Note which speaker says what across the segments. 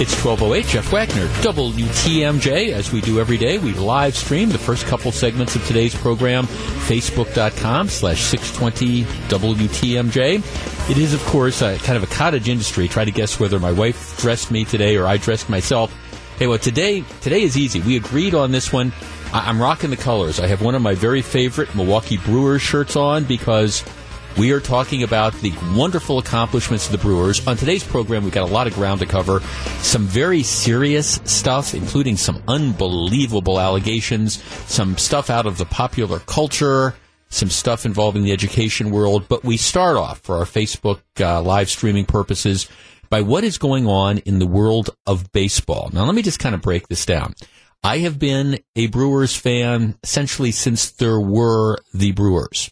Speaker 1: It's 1208, Jeff Wagner, WTMJ. As we do every day, we live stream the first couple segments of today's program, facebook.com slash 620 WTMJ. It is, of course, a, kind of a cottage industry. Try to guess whether my wife dressed me today or I dressed myself. Hey, well, today, today is easy. We agreed on this one. I, I'm rocking the colors. I have one of my very favorite Milwaukee Brewers shirts on because we are talking about the wonderful accomplishments of the Brewers. On today's program, we've got a lot of ground to cover. Some very serious stuff, including some unbelievable allegations, some stuff out of the popular culture, some stuff involving the education world. But we start off for our Facebook uh, live streaming purposes by what is going on in the world of baseball. Now, let me just kind of break this down. I have been a Brewers fan essentially since there were the Brewers.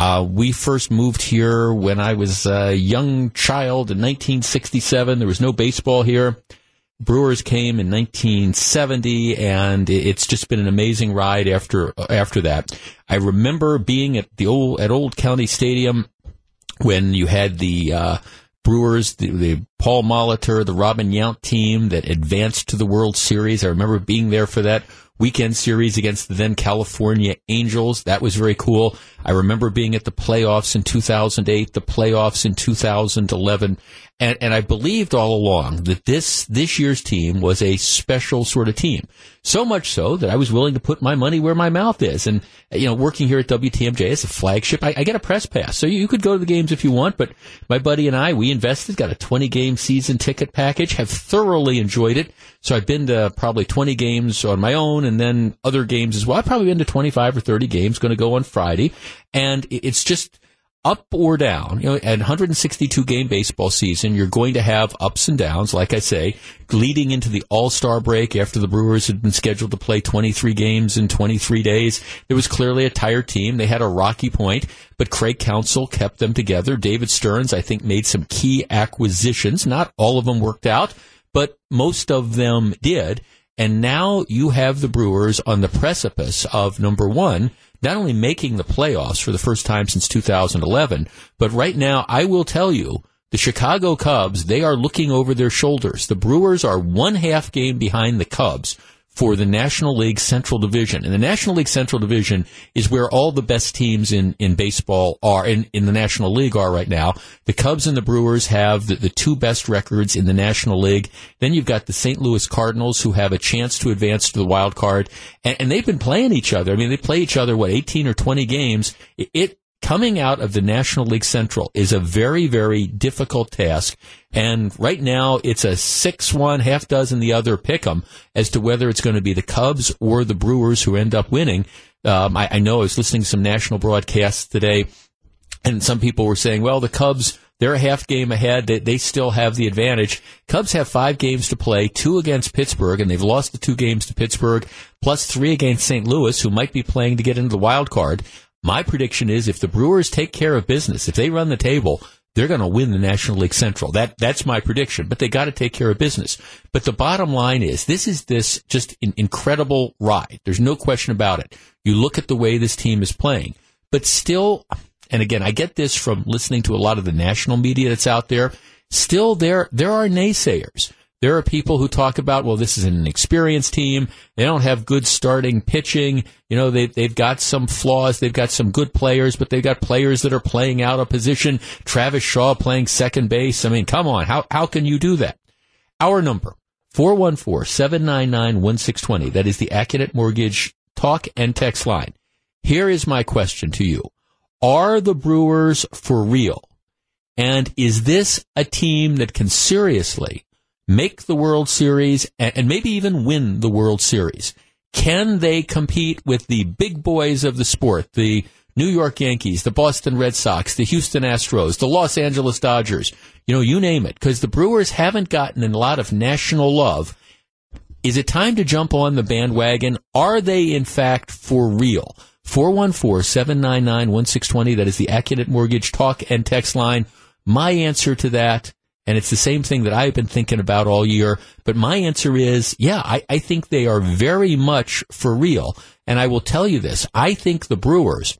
Speaker 1: Uh, we first moved here when I was a young child in 1967. There was no baseball here. Brewers came in 1970, and it's just been an amazing ride after after that. I remember being at the old at Old County Stadium when you had the uh, Brewers, the, the, Paul Molitor, the Robin Yount team that advanced to the World Series. I remember being there for that weekend series against the then California Angels. That was very cool. I remember being at the playoffs in 2008, the playoffs in 2011, and, and I believed all along that this this year's team was a special sort of team. So much so that I was willing to put my money where my mouth is. And you know, working here at WTMJ as a flagship, I, I get a press pass, so you, you could go to the games if you want. But my buddy and I, we invested, got a 20 game season ticket package, have thoroughly enjoyed it. So I've been to probably 20 games on my own, and then other games as well. I've probably been to 25 or 30 games. Going to go on Friday, and it's just up or down, you know, at 162 game baseball season, you're going to have ups and downs, like I say, leading into the All-Star break after the Brewers had been scheduled to play 23 games in 23 days. There was clearly a tired team. They had a rocky point, but Craig Counsell kept them together. David Stearns, I think, made some key acquisitions. Not all of them worked out, but most of them did. And now you have the Brewers on the precipice of number one, not only making the playoffs for the first time since 2011, but right now I will tell you the Chicago Cubs, they are looking over their shoulders. The Brewers are one half game behind the Cubs for the National League Central Division. And the National League Central Division is where all the best teams in, in baseball are, in, in the National League are right now. The Cubs and the Brewers have the, the two best records in the National League. Then you've got the St. Louis Cardinals who have a chance to advance to the wild card. And, and they've been playing each other. I mean, they play each other, what, 18 or 20 games. It, it coming out of the National League Central is a very, very difficult task. And right now, it's a 6 1, half dozen the other pick 'em as to whether it's going to be the Cubs or the Brewers who end up winning. Um, I, I know I was listening to some national broadcasts today, and some people were saying, well, the Cubs. They're a half game ahead. They, they still have the advantage. Cubs have five games to play, two against Pittsburgh, and they've lost the two games to Pittsburgh, plus three against St. Louis, who might be playing to get into the wild card. My prediction is if the Brewers take care of business, if they run the table, they're going to win the National League Central. That that's my prediction. But they got to take care of business. But the bottom line is this is this just an incredible ride. There's no question about it. You look at the way this team is playing, but still, and again, I get this from listening to a lot of the national media that's out there. Still, there there are naysayers. There are people who talk about, well, this is an experienced team. They don't have good starting pitching. You know, they, they've got some flaws. They've got some good players, but they've got players that are playing out of position. Travis Shaw playing second base. I mean, come on. How, how can you do that? Our number, 414-799-1620. That is the Accunet Mortgage talk and text line. Here is my question to you. Are the Brewers for real? And is this a team that can seriously make the World Series and maybe even win the World Series? Can they compete with the big boys of the sport, the New York Yankees, the Boston Red Sox, the Houston Astros, the Los Angeles Dodgers, you know, you name it, because the Brewers haven't gotten a lot of national love. Is it time to jump on the bandwagon? Are they in fact for real? 414-799-1620. That is the Accunet Mortgage talk and text line. My answer to that and it's the same thing that I've been thinking about all year. But my answer is, yeah, I, I think they are very much for real. And I will tell you this. I think the Brewers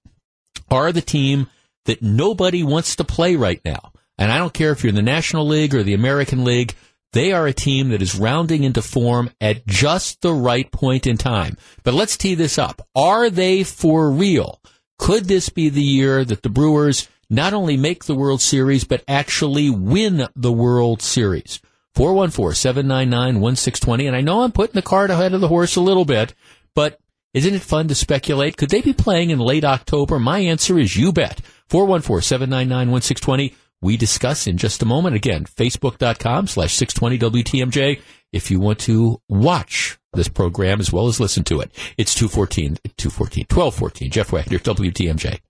Speaker 1: are the team that nobody wants to play right now. And I don't care if you're in the National League or the American League. They are a team that is rounding into form at just the right point in time. But let's tee this up. Are they for real? Could this be the year that the Brewers not only make the World Series, but actually win the World Series? 414-799-1620. And I know I'm putting the cart ahead of the horse a little bit, but isn't it fun to speculate? Could they be playing in late October? My answer is you bet. 414-799-1620. We discuss in just a moment. Again, facebook.com slash 620 WTMJ if you want to watch this program as well as listen to it. It's 214, 214, 1214. Jeff Wagner, WTMJ.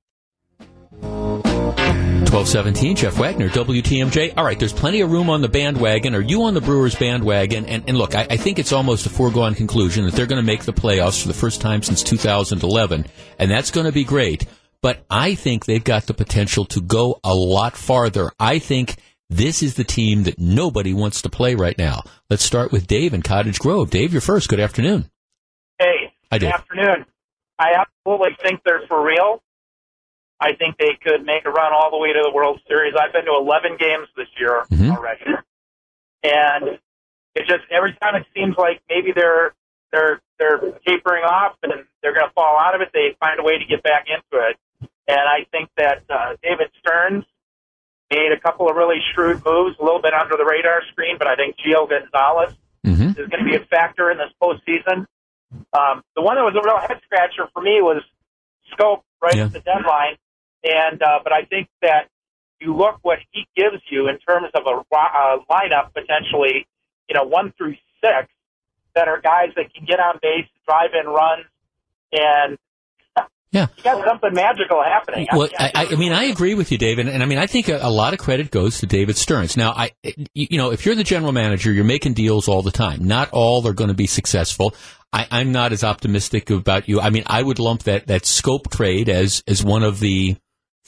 Speaker 1: 1217, Jeff Wagner, WTMJ. All right, there's plenty of room on the bandwagon. Are you on the Brewers bandwagon? And, and look, I, I think it's almost a foregone conclusion that they're going to make the playoffs for the first time since 2011, and that's going to be great. But I think they've got the potential to go a lot farther. I think this is the team that nobody wants to play right now. Let's start with Dave in Cottage Grove. Dave, you're first. Good afternoon.
Speaker 2: Hey,
Speaker 1: Hi,
Speaker 2: good
Speaker 1: Dave.
Speaker 2: afternoon. I absolutely think they're for real. I think they could make a run all the way to the World Series. I've been to 11 games this year
Speaker 1: Mhm.
Speaker 2: already, and it just every time it seems like maybe they're they're they're tapering off and they're going to fall out of it. They find a way to get back into it, and I think that uh, David Stearns made a couple of really shrewd moves, a little bit under the radar screen, but I think Gio Gonzalez
Speaker 1: Mm-hmm.
Speaker 2: is going to be a factor in this postseason. Um, the one that was a real head scratcher for me was Schoop right
Speaker 1: Yeah.
Speaker 2: at the deadline, and uh, but I think that you look what he gives you in terms of a uh, lineup potentially, you know, one through six that are guys that can get on base, drive in runs, and
Speaker 1: Yeah.
Speaker 2: you got something magical happening.
Speaker 1: Well, I, I I mean, I agree with you, David, and I mean, I think a, a lot of credit goes to David Stearns. Now, I, you know, if you're the general manager, you're making deals all the time. Not all are going to be successful. I, I'm not as optimistic about you. I mean, I would lump that that Schoop trade as as one of the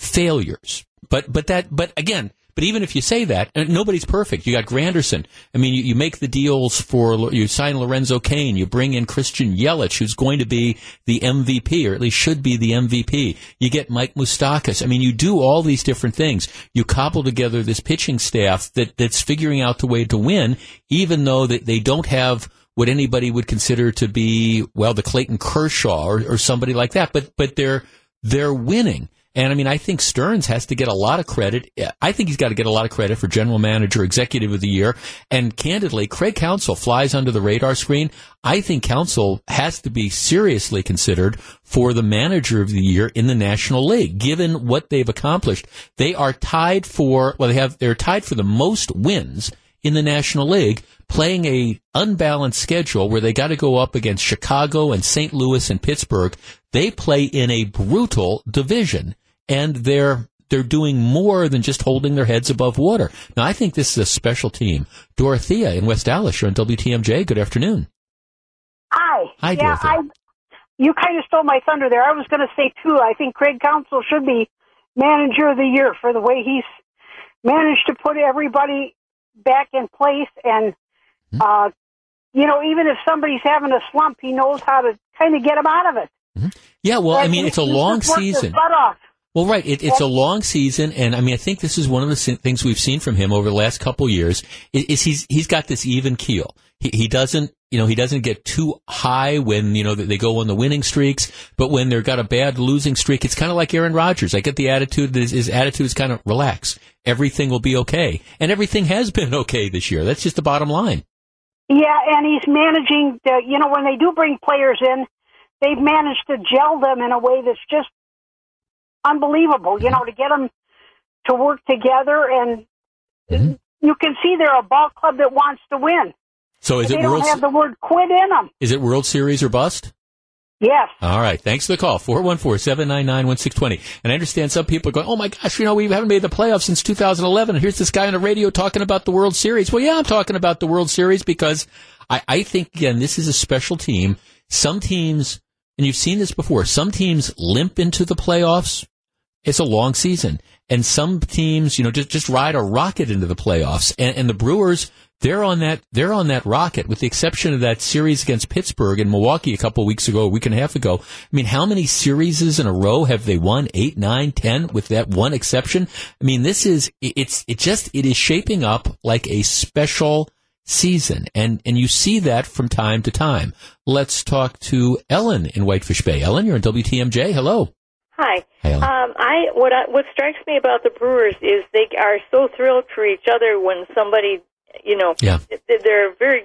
Speaker 1: failures. But but that but again, but even if you say that, uh, nobody's perfect. You got Granderson. I mean, you, you make the deals for you sign Lorenzo Cain. You bring in Christian Yelich, who's going to be the MVP, or at least should be the MVP. You get Mike Moustakas. I mean, you do all these different things. You cobble together this pitching staff that that's figuring out the way to win, even though that they don't have what anybody would consider to be well the Clayton Kershaw or, or somebody like that. But but they're they're winning. And I mean, I think Stearns has to get a lot of credit. I think he's got to get a lot of credit for general manager, executive of the year. And candidly, Craig Counsell flies under the radar screen. I think Counsell has to be seriously considered for the manager of the year in the National League, given what they've accomplished. They are tied for, well, they have, they're tied for the most wins in the National League, playing a unbalanced schedule where they got to go up against Chicago and St. Louis and Pittsburgh. They play in a brutal division and they're they're doing more than just holding their heads above water. Now, I think this is a special team. Dorothea in West Allis, you're on WTMJ. Good afternoon.
Speaker 3: Hi.
Speaker 1: Hi,
Speaker 3: yeah,
Speaker 1: Dorothy.
Speaker 3: I, you kind of stole my thunder there. I was going to say too. I think Craig Counsell should be manager of the year for the way he's managed to put everybody back in place, and
Speaker 1: Hmm.
Speaker 3: uh, you know, even if somebody's having a slump, he knows how to kind of get them out of it. Mm-hmm.
Speaker 1: Yeah, well, I mean, it's a long
Speaker 3: just worked his
Speaker 1: season. Well, right. It, it's a long season, and I mean, I think this is one of the things we've seen from him over the last couple years. Is, is he's he's got this even keel. He, he doesn't, you know, he doesn't get too high when you know they go on the winning streaks, but when they've got a bad losing streak, it's kind of like Aaron Rodgers. I get the attitude that his, his attitude is kind of relax. Everything will be okay, and everything has been okay this year. That's just the bottom line.
Speaker 3: Yeah, and he's managing. To, you know, when they do bring players in, they've managed to gel them in a way that's just unbelievable. You know, to get them to work together, and
Speaker 1: Mhm.
Speaker 3: you can see they're a ball club that wants to win.
Speaker 1: So is
Speaker 3: they
Speaker 1: it
Speaker 3: don't
Speaker 1: World
Speaker 3: have the word quit in them.
Speaker 1: is it World Series or bust?
Speaker 3: Yes.
Speaker 1: All right. Thanks for the call. 414-799-1620. And I understand some people are going, oh my gosh, you know, we haven't made the playoffs since 2011. And here's this guy on the radio talking about the World Series. Well, yeah, I'm talking about the World Series because I, I think, again, this is a special team. Some teams, and you've seen this before, some teams limp into the playoffs. It's a long season. And some teams, you know, just, just ride a rocket into the playoffs. And, and the Brewers, they're on that, they're on that rocket with the exception of that series against Pittsburgh and Milwaukee a couple weeks ago, a week and a half ago. I mean, how many series in a row have they won? Eight, nine, ten with that one exception? I mean, this is, it's, it just, it is shaping up like a special season. And, and you see that from time to time. Let's talk to Ellen in Whitefish Bay. Ellen, you're on WTMJ. Hello.
Speaker 4: Hi.
Speaker 1: Hi.
Speaker 4: Um, I what I, what strikes me about the Brewers is they are so thrilled for each other when somebody, you know,
Speaker 1: Yeah.
Speaker 4: they're a very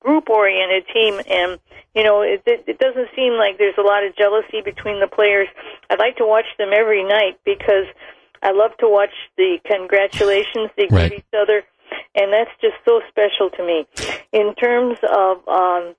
Speaker 4: group oriented team, and you know, it, it, it doesn't seem like there's a lot of jealousy between the players. I'd like to watch them every night because I love to watch the congratulations they
Speaker 1: Right.
Speaker 4: give each other, and that's just so special to me. In terms of um,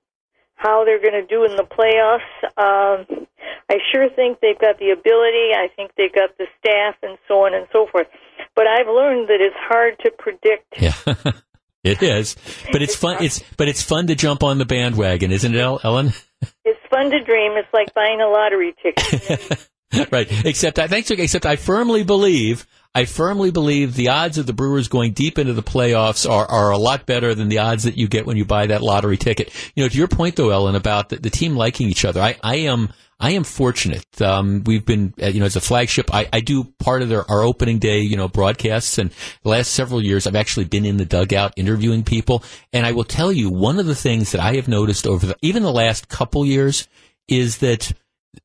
Speaker 4: how they're going to do in the playoffs, um, I sure think they've got the ability. I think they've got the staff, and so on and so forth. But I've learned that it's hard to predict.
Speaker 1: Yeah. it is. But it's fun. It's, but it's fun to jump on the bandwagon, isn't it, El- Ellen?
Speaker 4: It's fun to dream. It's like buying a lottery ticket.
Speaker 1: right. Except I thanks. Except I firmly believe. I firmly believe the odds of the Brewers going deep into the playoffs are, are a lot better than the odds that you get when you buy that lottery ticket. You know, to your point though, Ellen, about the, the team liking each other, I, I am I am fortunate. Um, we've been, uh, you know, as a flagship, I, I do part of their, our opening day, you know, broadcasts. And the last several years, I've actually been in the dugout interviewing people. And I will tell you, one of the things that I have noticed over the, even the last couple years is that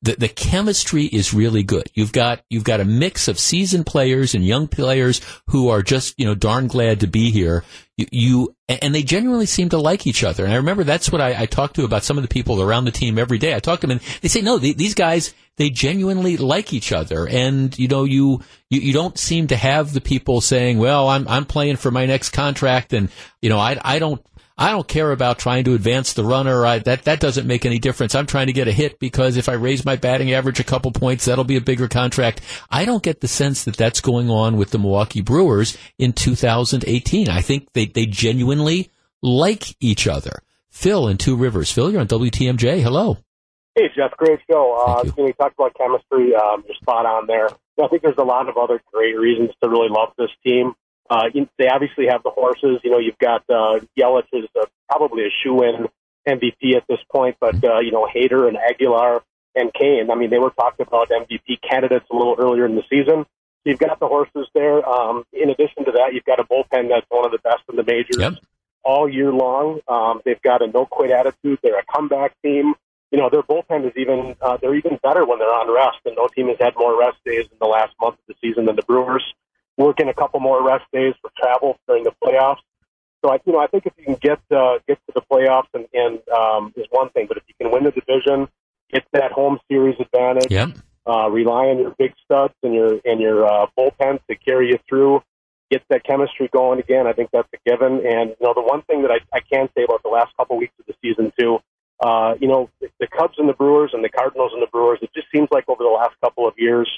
Speaker 1: the, the chemistry is really good. You've got you've got a mix of seasoned players and young players who are just you know darn glad to be here. You, you and they genuinely seem to like each other. And I remember that's what I, I talk to about some of the people around the team every day. I talk to them and they say no, the, these guys they genuinely like each other. And you know you, you you don't seem to have the people saying, well, I'm I'm playing for my next contract, and you know I I don't I don't care about trying to advance the runner. I, that that doesn't make any difference. I'm trying to get a hit because if I raise my batting average a couple points, that'll be a bigger contract. I don't get the sense that that's going on with the Milwaukee Brewers in 2018. I think they they genuinely like each other. Phil in Two Rivers. Phil, you're on WTMJ. Hello.
Speaker 5: Hey, Jeff, great show. Uh,
Speaker 1: you.
Speaker 5: you talked about chemistry. Um, you're spot on there. I think there's a lot of other great reasons to really love this team. Uh, they obviously have the horses. You know, you've got uh, Yelich is uh, probably a shoe-in MVP at this point, but uh, you know, Hader and Aguilar and Cain. I mean, they were talked about MVP candidates a little earlier in the season. So you've got the horses there. Um, in addition to that, you've got a bullpen that's one of the best in the majors
Speaker 1: Yep.
Speaker 5: all year long. Um, they've got a no quit attitude. They're a comeback team. You know, their bullpen is even uh, they're even better when they're on rest. And no team has had more rest days in the last month of the season than the Brewers. Working a couple more rest days for travel during the playoffs. So I, you know, I think if you can get uh, get to the playoffs and, and um, is one thing, but if you can win the division, get that home series advantage,
Speaker 1: Yep.
Speaker 5: uh, rely on your big studs and your and your uh, bullpen to carry you through. Get that chemistry going again. I think that's a given. And you know, the one thing that I, I can say about the last couple weeks of the season too, uh, you know, the, the Cubs and the Brewers and the Cardinals and the Brewers. It just seems like over the last couple of years,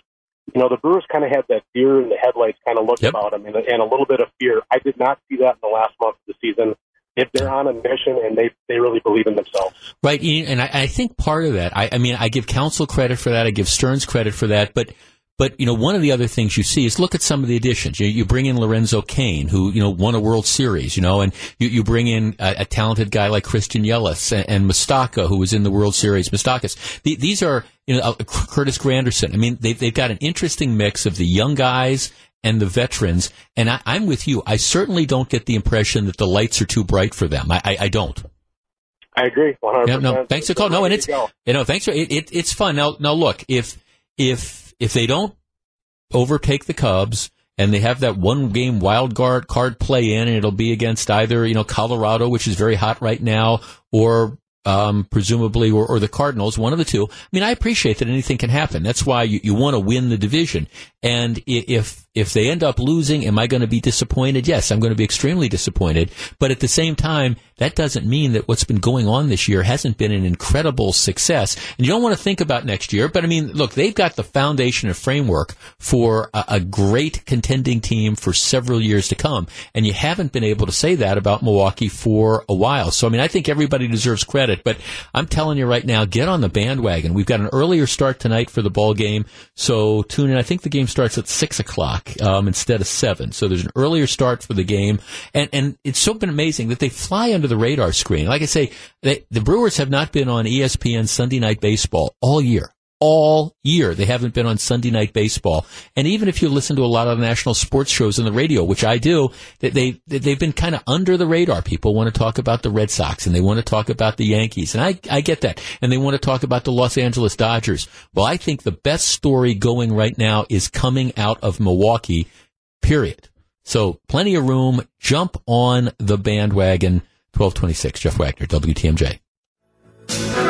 Speaker 5: you know, the Brewers kind of had that deer in the headlights kind of look
Speaker 1: Yep.
Speaker 5: about them, and, and a little bit of fear. I did not see that in the last month of the season. If they're on a mission and they they really believe in themselves.
Speaker 1: Right, and I, I think part of that, I, I mean, I give Counsell credit for that, I give Stearns credit for that, but but you know, one of the other things you see is look at some of the additions. You, you bring in Lorenzo Cain, who you know won a World Series, you know, and you, you bring in a, a talented guy like Christian Yelich and, and Moustaka, who was in the World Series. Moustakas. The, these are you know uh, Curtis Granderson. I mean, they've they've got an interesting mix of the young guys and the veterans. And I, I'm with you. I certainly don't get the impression that the lights are too bright for them. I, I, I don't.
Speaker 5: I agree, one hundred
Speaker 1: Yeah,
Speaker 5: percent.
Speaker 1: no, thanks for calling. No, and it's you know, thanks for it, it. It's fun. Now, now look, if if if they don't overtake the Cubs and they have that one game wild card card play in, and it'll be against either you know Colorado, which is very hot right now, or um, presumably, or, or the Cardinals, one of the two. I mean, I appreciate that anything can happen. That's why you, you want to win the division. And if if they end up losing, am I going to be disappointed? Yes, I'm going to be extremely disappointed. But at the same time, that doesn't mean that what's been going on this year hasn't been an incredible success. And you don't want to think about next year, but I mean, look, they've got the foundation and framework for a, a great contending team for several years to come. And you haven't been able to say that about Milwaukee for a while. So, I mean, I think everybody deserves credit, but I'm telling you right now, get on the bandwagon. We've got an earlier start tonight for the ball game. So tune in. I think the game starts at six o'clock, um, instead of seven. So there's an earlier start for the game. And, and it's so been amazing that they fly under the radar screen. Like I say, they, the Brewers have not been on ESPN Sunday night baseball all year. All year. They haven't been on Sunday night baseball. And even if you listen to a lot of national sports shows on the radio, which I do, they, they've been kind of under the radar. People want to talk about the Red Sox and they want to talk about the Yankees. And I, I get that. And they want to talk about the Los Angeles Dodgers. Well, I think the best story going right now is coming out of Milwaukee, period. So plenty of room. Jump on the bandwagon. 1226, Jeff Wagner, WTMJ.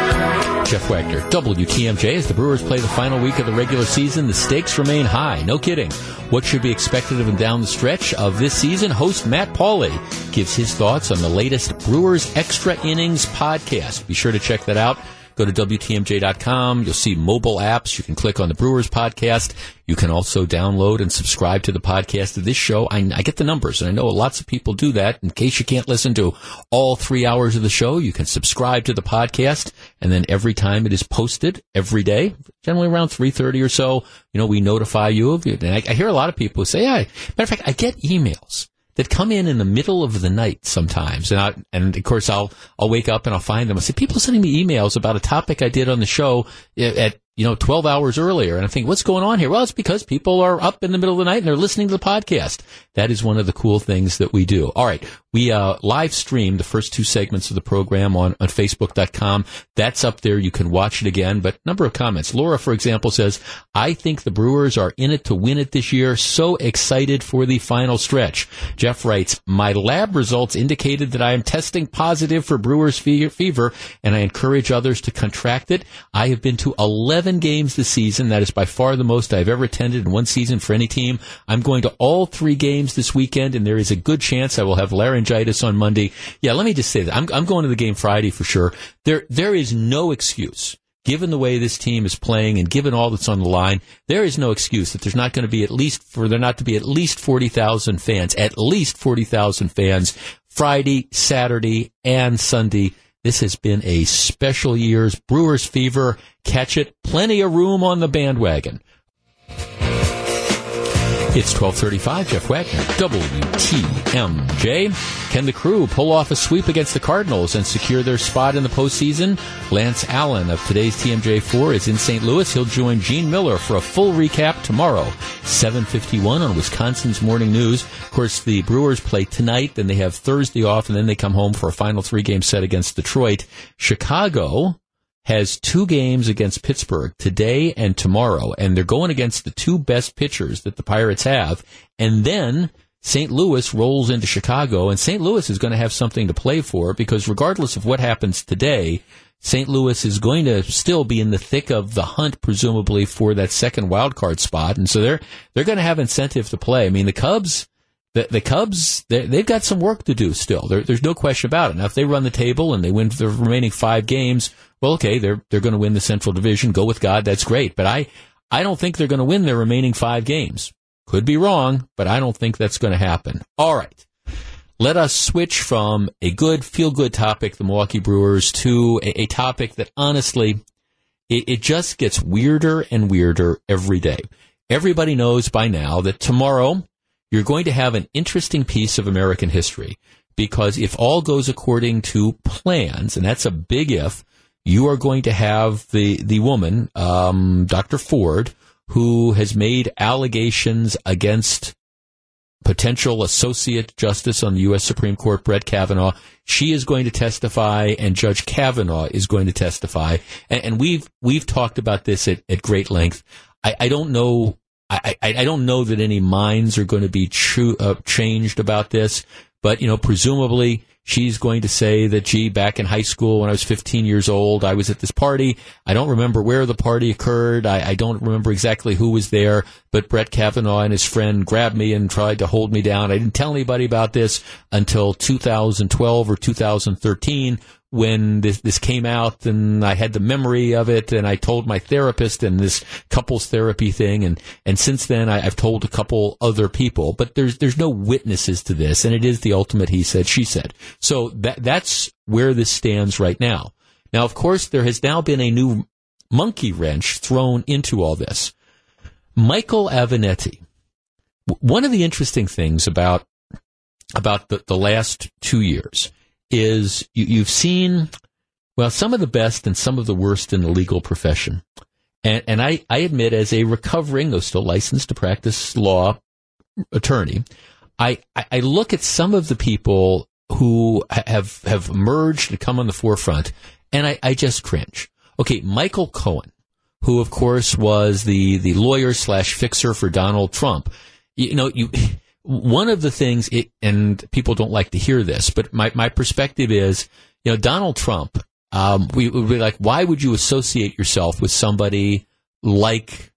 Speaker 1: Jeff Wagner, WTMJ. As the Brewers play the final week of the regular season, the stakes remain high. No kidding. What should be expected of them down the stretch of this season? Host Matt Pauley gives his thoughts on the latest Brewers Extra Innings podcast. Be sure to check that out. Go to WTMJ.com. You'll see mobile apps. You can click on the Brewers podcast. You can also download and subscribe to the podcast of this show. I, I, get the numbers, and I know lots of people do that. In case you can't listen to all three hours of the show, you can subscribe to the podcast, and then every time it is posted, every day, generally around 3.30 or so, you know, we notify you of it. And I, I hear a lot of people say, yeah, matter of fact, I get emails that come in in the middle of the night sometimes. And I, and of course I'll, I'll wake up and I'll find them. I say, people sending me emails about a topic I did on the show eh, at you know, 12 hours earlier. And I think, what's going on here? Well, it's because people are up in the middle of the night and they're listening to the podcast. That is one of the cool things that we do. All right. We uh, live stream the first two segments of the program on, on Facebook.com. That's up there. You can watch it again. But number of comments. Laura, for example, says, I think the Brewers are in it to win it this year. So excited for the final stretch. Jeff writes, my lab results indicated that I am testing positive for Brewers fever and I encourage others to contract it. I have been to 11 games this season. That is by far the most I've ever attended in one season for any team. I'm going to all three games this weekend and there is a good chance I will have laryngitis on Monday. Yeah, let me just say that I'm, I'm going to the game Friday for sure. There, there is no excuse given the way this team is playing and given all that's on the line, there is no excuse that there's not going to be at least for there not to be at least 40,000 fans, at least 40,000 fans Friday, Saturday, and Sunday. This has been a special year's Brewers fever. Catch it. Plenty of room on the bandwagon. It's 1235, Jeff Wagner, WTMJ. Can the crew pull off a sweep against the Cardinals and secure their spot in the postseason? Lance Allen of today's TMJ4 is in St. Louis. He'll join Gene Mueller for a full recap tomorrow, 751 on Wisconsin's Morning News. Of course, the Brewers play tonight, then they have Thursday off, and then they come home for a final three-game set against Detroit. Chicago has two games against Pittsburgh today and tomorrow, and they're going against the two best pitchers that the Pirates have. And then St. Louis rolls into Chicago, and St. Louis is going to have something to play for because regardless of what happens today, St. Louis is going to still be in the thick of the hunt, presumably for that second wild card spot, and so they're they're going to have incentive to play. I mean, the Cubs the, the Cubs, they've got some work to do still. There, there's no question about it. Now, if they run the table and they win the remaining five games, well, okay, they're they're going to win the Central Division. Go with God, that's great. But I I don't think they're going to win their remaining five games. Could be wrong, but I don't think that's going to happen. All right. Let us switch from a good, feel good topic, the Milwaukee Brewers, to a, a topic that honestly, it, it just gets weirder and weirder every day. Everybody knows by now that tomorrow you're going to have an interesting piece of American history because if all goes according to plans, and that's a big if, you are going to have the, the woman, um, Dr. Ford, who has made allegations against potential associate justice on the U.S. Supreme Court, Brett Kavanaugh. She is going to testify, and Judge Kavanaugh is going to testify. And, and we've we've talked about this at, at great length. I, I don't know I, I, I don't know that any minds are going to be true, uh, changed about this, but you know, presumably she's going to say that, gee, back in high school when I was 15 years old, I was at this party. I don't remember where the party occurred. I, I don't remember exactly who was there, but Brett Kavanaugh and his friend grabbed me and tried to hold me down. I didn't tell anybody about this until 2012 or 2013 when this this came out and I had the memory of it and I told my therapist and this couples therapy thing and and since then I, have told a couple other people but there's there's no witnesses to this and it is the ultimate he said she said. So that that's where this stands right now. Now of course there has now been a new monkey wrench thrown into all this. Michael Avenatti. One of the interesting things about about the, the last two years is you, you've seen, well, some of the best and some of the worst in the legal profession. And, and I, I admit, as a recovering, though still licensed to practice law attorney, I, I look at some of the people who have have emerged and come on the forefront, and I, I just cringe. Okay, Michael Cohen, who of course was the the lawyer slash fixer for Donald Trump. You know, you one of the things, it, and people don't like to hear this, but my my perspective is, you know, Donald Trump. Um, we would be like, why would you associate yourself with somebody like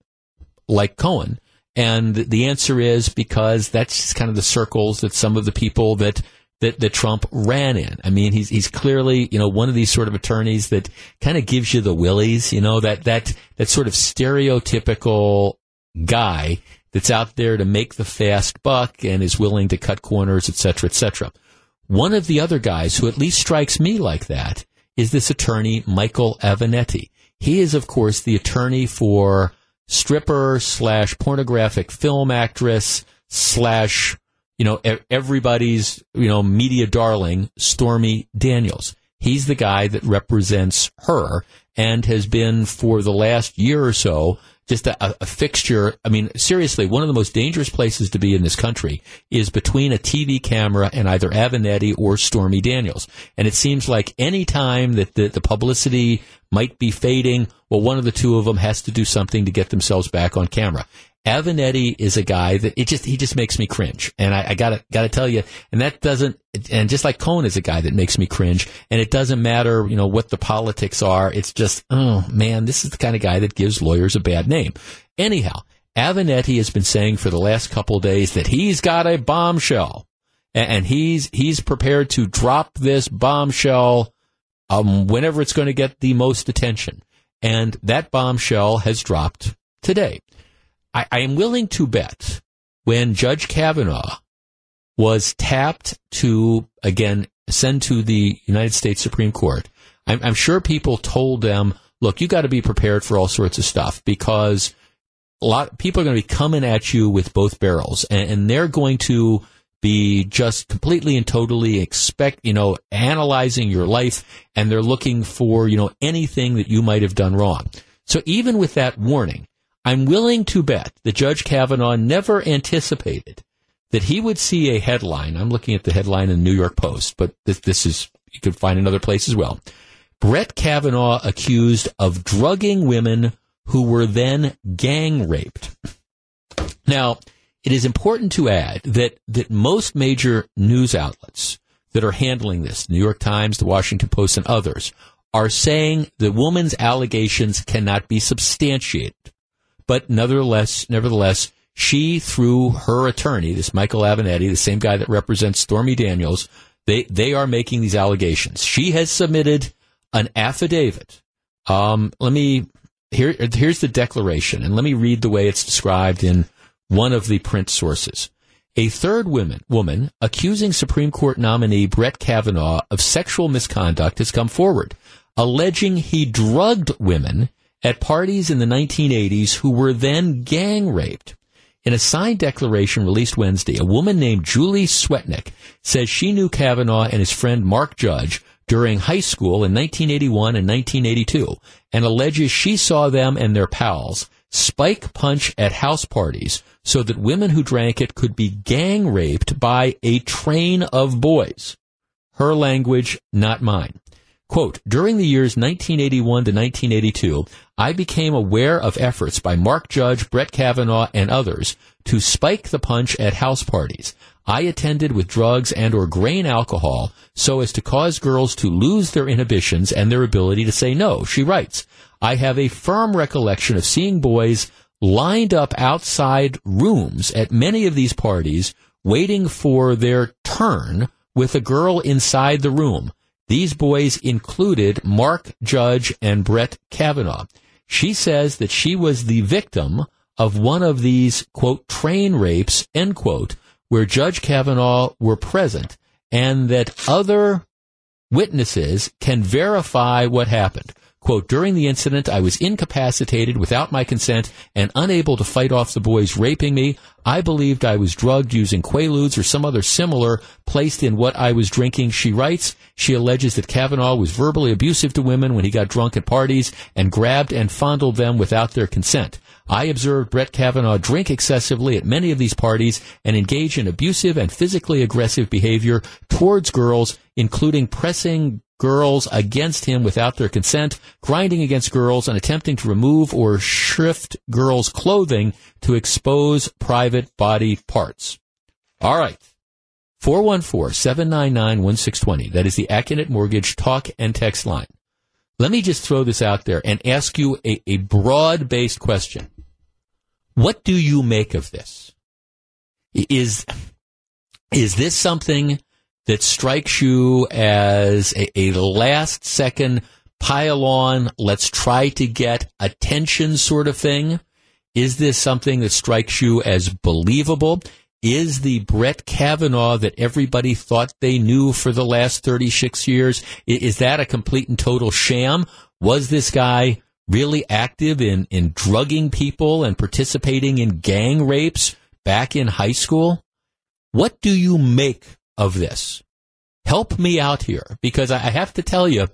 Speaker 1: like Cohen? And the answer is because that's kind of the circles that some of the people that that, that Trump ran in. I mean, he's he's clearly you know one of these sort of attorneys that kind of gives you the willies. You know that that that sort of stereotypical guy that's out there to make the fast buck and is willing to cut corners, et cetera, et cetera. One of the other guys who at least strikes me like that is this attorney, Michael Avenatti. He is, of course, the attorney for stripper slash pornographic film actress slash, you know, everybody's, you know, media darling, Stormy Daniels. He's the guy that represents her and has been for the last year or so just a, a, fixture. I mean, seriously, one of the most dangerous places to be in this country is between a TV camera and either Avenatti or Stormy Daniels. And it seems like any time that the, the publicity might be fading, well, one of the two of them has to do something to get themselves back on camera. Avenatti is a guy that it just he just makes me cringe, and I, I, gotta gotta tell you, and that doesn't, and just like Cohen is a guy that makes me cringe, and it doesn't matter, you know, what the politics are. It's just, oh man, this is the kind of guy that gives lawyers a bad name. Anyhow, Avenatti has been saying for the last couple days that he's got a bombshell, and, and he's he's prepared to drop this bombshell um, whenever it's going to get the most attention, and that bombshell has dropped today. I, I am willing to bet when Judge Kavanaugh was tapped to, again, send to the United States Supreme Court, I'm, I'm sure people told them, look, you got to be prepared for all sorts of stuff because a lot people are going to be coming at you with both barrels and, and they're going to be just completely and totally expect, you know, analyzing your life and they're looking for, you know, anything that you might have done wrong. So even with that warning, I'm willing to bet that Judge Kavanaugh never anticipated that he would see a headline. I'm looking at the headline in the New York Post, but this, this is, you could find another place as well. Brett Kavanaugh accused of drugging women who were then gang raped. Now, it is important to add that, that most major news outlets that are handling this, New York Times, the Washington Post, and others, are saying the woman's allegations cannot be substantiated. But nevertheless, nevertheless, she, through her attorney, this Michael Avenatti, the same guy that represents Stormy Daniels, they, they are making these allegations. She has submitted an affidavit. Um, let me, here, here's the declaration, and let me read the way it's described in one of the print sources. A third woman, woman accusing Supreme Court nominee Brett Kavanaugh of sexual misconduct has come forward, alleging he drugged women at parties in the 1980s who were then gang raped. In a signed declaration released Wednesday, a woman named Julie Swetnick says she knew Kavanaugh and his friend Mark Judge during high school in 1981 and 1982 and alleges she saw them and their pals spike punch at house parties so that women who drank it could be gang raped by a train of boys. Her language, not mine. Quote, during the years 1981 to 1982, I became aware of efforts by Mark Judge, Brett Kavanaugh, and others to spike the punch at house parties. I attended with drugs and or grain alcohol so as to cause girls to lose their inhibitions and their ability to say no. She writes, I have a firm recollection of seeing boys lined up outside rooms at many of these parties waiting for their turn with a girl inside the room. These boys included Mark Judge and Brett Kavanaugh. She says that she was the victim of one of these, quote, train rapes, end quote, where Judge Kavanaugh were present and that other witnesses can verify what happened. Quote, during the incident, I was incapacitated without my consent and unable to fight off the boys raping me. I believed I was drugged using Quaaludes or some other similar placed in what I was drinking. She writes, she alleges that Kavanaugh was verbally abusive to women when he got drunk at parties and grabbed and fondled them without their consent. I observed Brett Kavanaugh drink excessively at many of these parties and engage in abusive and physically aggressive behavior towards girls, including pressing girls against him without their consent, grinding against girls, and attempting to remove or shift girls' clothing to expose private body parts. All right. 414-799-1620. That is the Accunet Mortgage talk and text line. Let me just throw this out there and ask you a, a broad based question. What do you make of this? Is, is this something that strikes you as a, a last second pile on, let's try to get attention sort of thing? Is this something that strikes you as believable? Is the Brett Kavanaugh that everybody thought they knew for the last 36 years, is that a complete and total sham? Was this guy really active in, in drugging people and participating in gang rapes back in high school? What do you make of this? Help me out here because I have to tell you,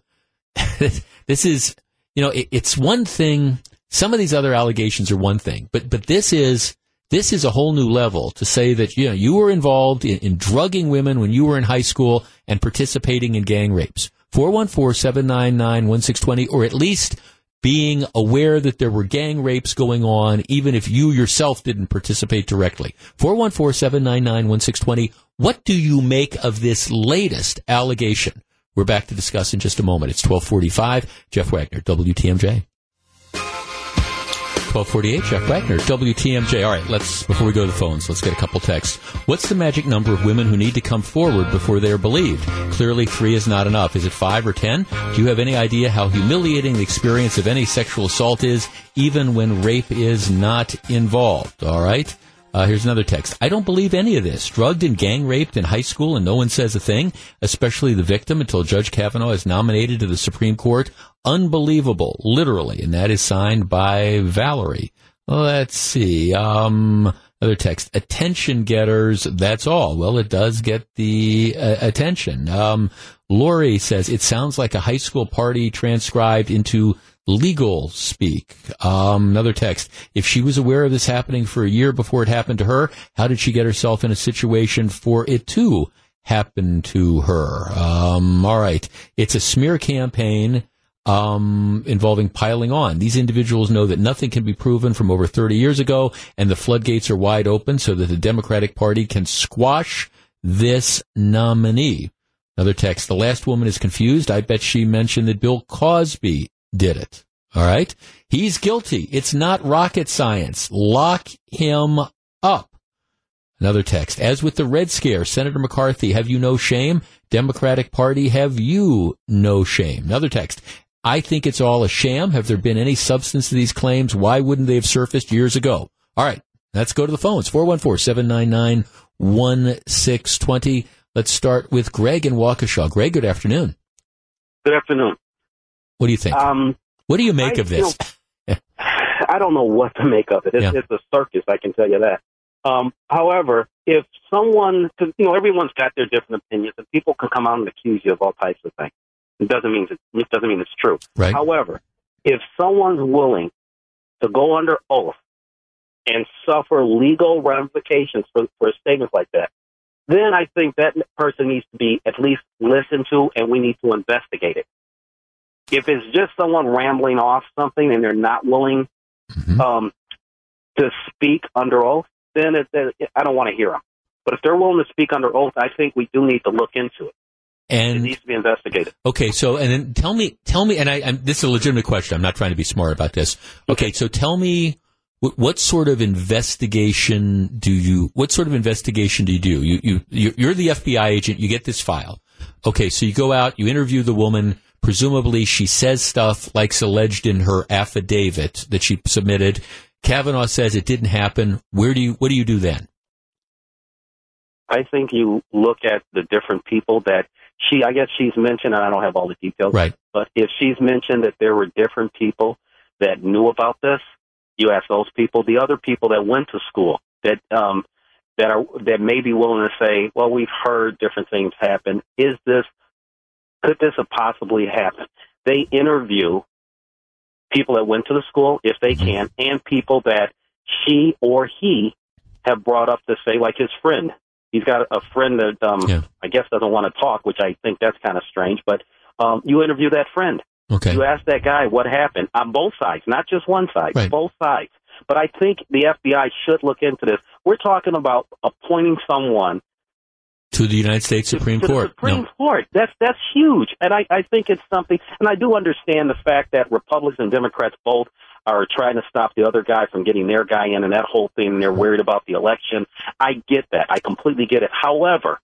Speaker 1: this is, you know, it, it's one thing. Some of these other allegations are one thing, but, but this is, this is a whole new level to say that, you know, you were involved in, in drugging women when you were in high school and participating in gang rapes. 414-799-1620 or at least being aware that there were gang rapes going on, even if you yourself didn't participate directly. 414-799-1620. What do you make of this latest allegation? We're back to discuss in just a moment. It's 1245. Jeff Wagner, WTMJ. 1248, Jeff Wagner, WTMJ. All right, let's, before we go to the phones, let's get a couple texts. What's the magic number of women who need to come forward before they are believed? Clearly, three is not enough. Is it five or ten? Do you have any idea how humiliating the experience of any sexual assault is, even when rape is not involved? All right. Uh, here's another text. I don't believe any of this. Drugged and gang raped in high school and no one says a thing, especially the victim until Judge Kavanaugh is nominated to the Supreme Court. Unbelievable, literally. And that is signed by Valerie. Let's see. Um, other text. Attention getters. That's all. Well, it does get the uh, attention. Um, Lori says it sounds like a high school party transcribed into legal speak. Um, another text. If she was aware of this happening for a year before it happened to her, how did she get herself in a situation for it to happen to her? Um, all right. It's a smear campaign. Um, involving piling on. These individuals know that nothing can be proven from over 30 years ago, and the floodgates are wide open so that the Democratic Party can squash this nominee. Another text. The last woman is confused. I bet she mentioned that Bill Cosby did it. All right. He's guilty. It's not rocket science. Lock him up. Another text. As with the Red Scare, Senator McCarthy, have you no shame? Democratic Party, have you no shame? Another text. I think it's all a sham. Have there been any substance to these claims? Why wouldn't they have surfaced years ago? All right. Let's go to the phones. 414-799-1620. Let's start with Greg in Waukesha. Greg, good afternoon.
Speaker 6: Good afternoon.
Speaker 1: What do you think? Um, what do you make
Speaker 6: I,
Speaker 1: of this?
Speaker 6: You know, I don't know what to make of it. It's, yeah. it's a circus, I can tell you that. Um, however, if someone, cause, you know, everyone's got their different opinions, and people can come out and accuse you of all types of things. It doesn't mean it doesn't mean it's true.
Speaker 1: Right.
Speaker 6: However, if someone's willing to go under oath and suffer legal ramifications for, for statements like that, then I think that person needs to be at least listened to, and we need to investigate it. If it's just someone rambling off something and they're not willing mm-hmm. um, to speak under oath, then it, it, I don't want to hear them. But if they're willing to speak under oath, I think we do need to look into it.
Speaker 1: And
Speaker 6: it needs to be investigated.
Speaker 1: Okay, so and then tell me, tell me, and I, I'm, this is a legitimate question. I'm not trying to be smart about this. Okay, okay so tell me what, what, sort of investigation do you? What sort of investigation do you do? You you you're the FBI agent. You get this file. Okay, so you go out, you interview the woman. Presumably, she says stuff like's alleged in her affidavit that she submitted. Kavanaugh says it didn't happen. Where do you? What do you do then?
Speaker 6: I think you look at the different people that she, I guess she's mentioned, and I don't have all the details,
Speaker 1: Right.
Speaker 6: but if she's mentioned that there were different people that knew about this, you ask those people. The other people that went to school that um, that are that may be willing to say, well, we've heard different things happen. Is this could this have possibly happened? They interview people that went to the school, if they
Speaker 1: Mhm.
Speaker 6: can, and people that she or he have brought up to say, like his friend. He's got a friend that um,
Speaker 1: Yeah.
Speaker 6: I guess doesn't want to talk, which I think that's kind of strange. But um, you interview that friend.
Speaker 1: Okay.
Speaker 6: You ask that guy what happened on both sides, not just one side,
Speaker 1: Right.
Speaker 6: both sides. But I think the FBI should look into this. We're talking about appointing someone
Speaker 1: To the United States Supreme
Speaker 6: to the
Speaker 1: Court.
Speaker 6: Supreme
Speaker 1: No.
Speaker 6: Court. That's that's huge, and I, I think it's something. And I do understand the fact that Republicans and Democrats both are trying to stop the other guy from getting their guy in, and that whole thing. And they're worried about the election. I get that. I completely get it. However,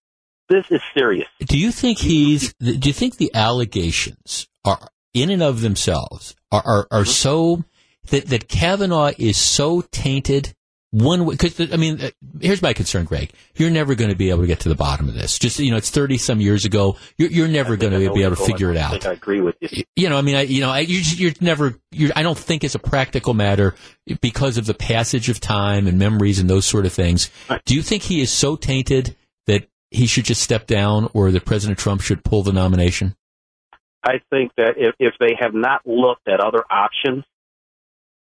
Speaker 6: this is serious.
Speaker 1: Do you think he's? Do you think the allegations are in and of themselves are are, are mm-hmm. so that that Kavanaugh is so tainted? One because I mean, uh, here's my concern, Greg. You're never going to be able to get to the bottom of this. Just you know, it's thirty some years ago. You're, you're never going to be able to figure it out.
Speaker 6: I agree with you.
Speaker 1: you know, I mean, I, you know, I, you, you're never, you're, I don't think it's a practical matter because of the passage of time and memories and those sort of things.
Speaker 6: Right.
Speaker 1: Do you think he is so tainted that he should just step down or that President Trump should pull the nomination?
Speaker 6: I think that if, if they have not looked at other options,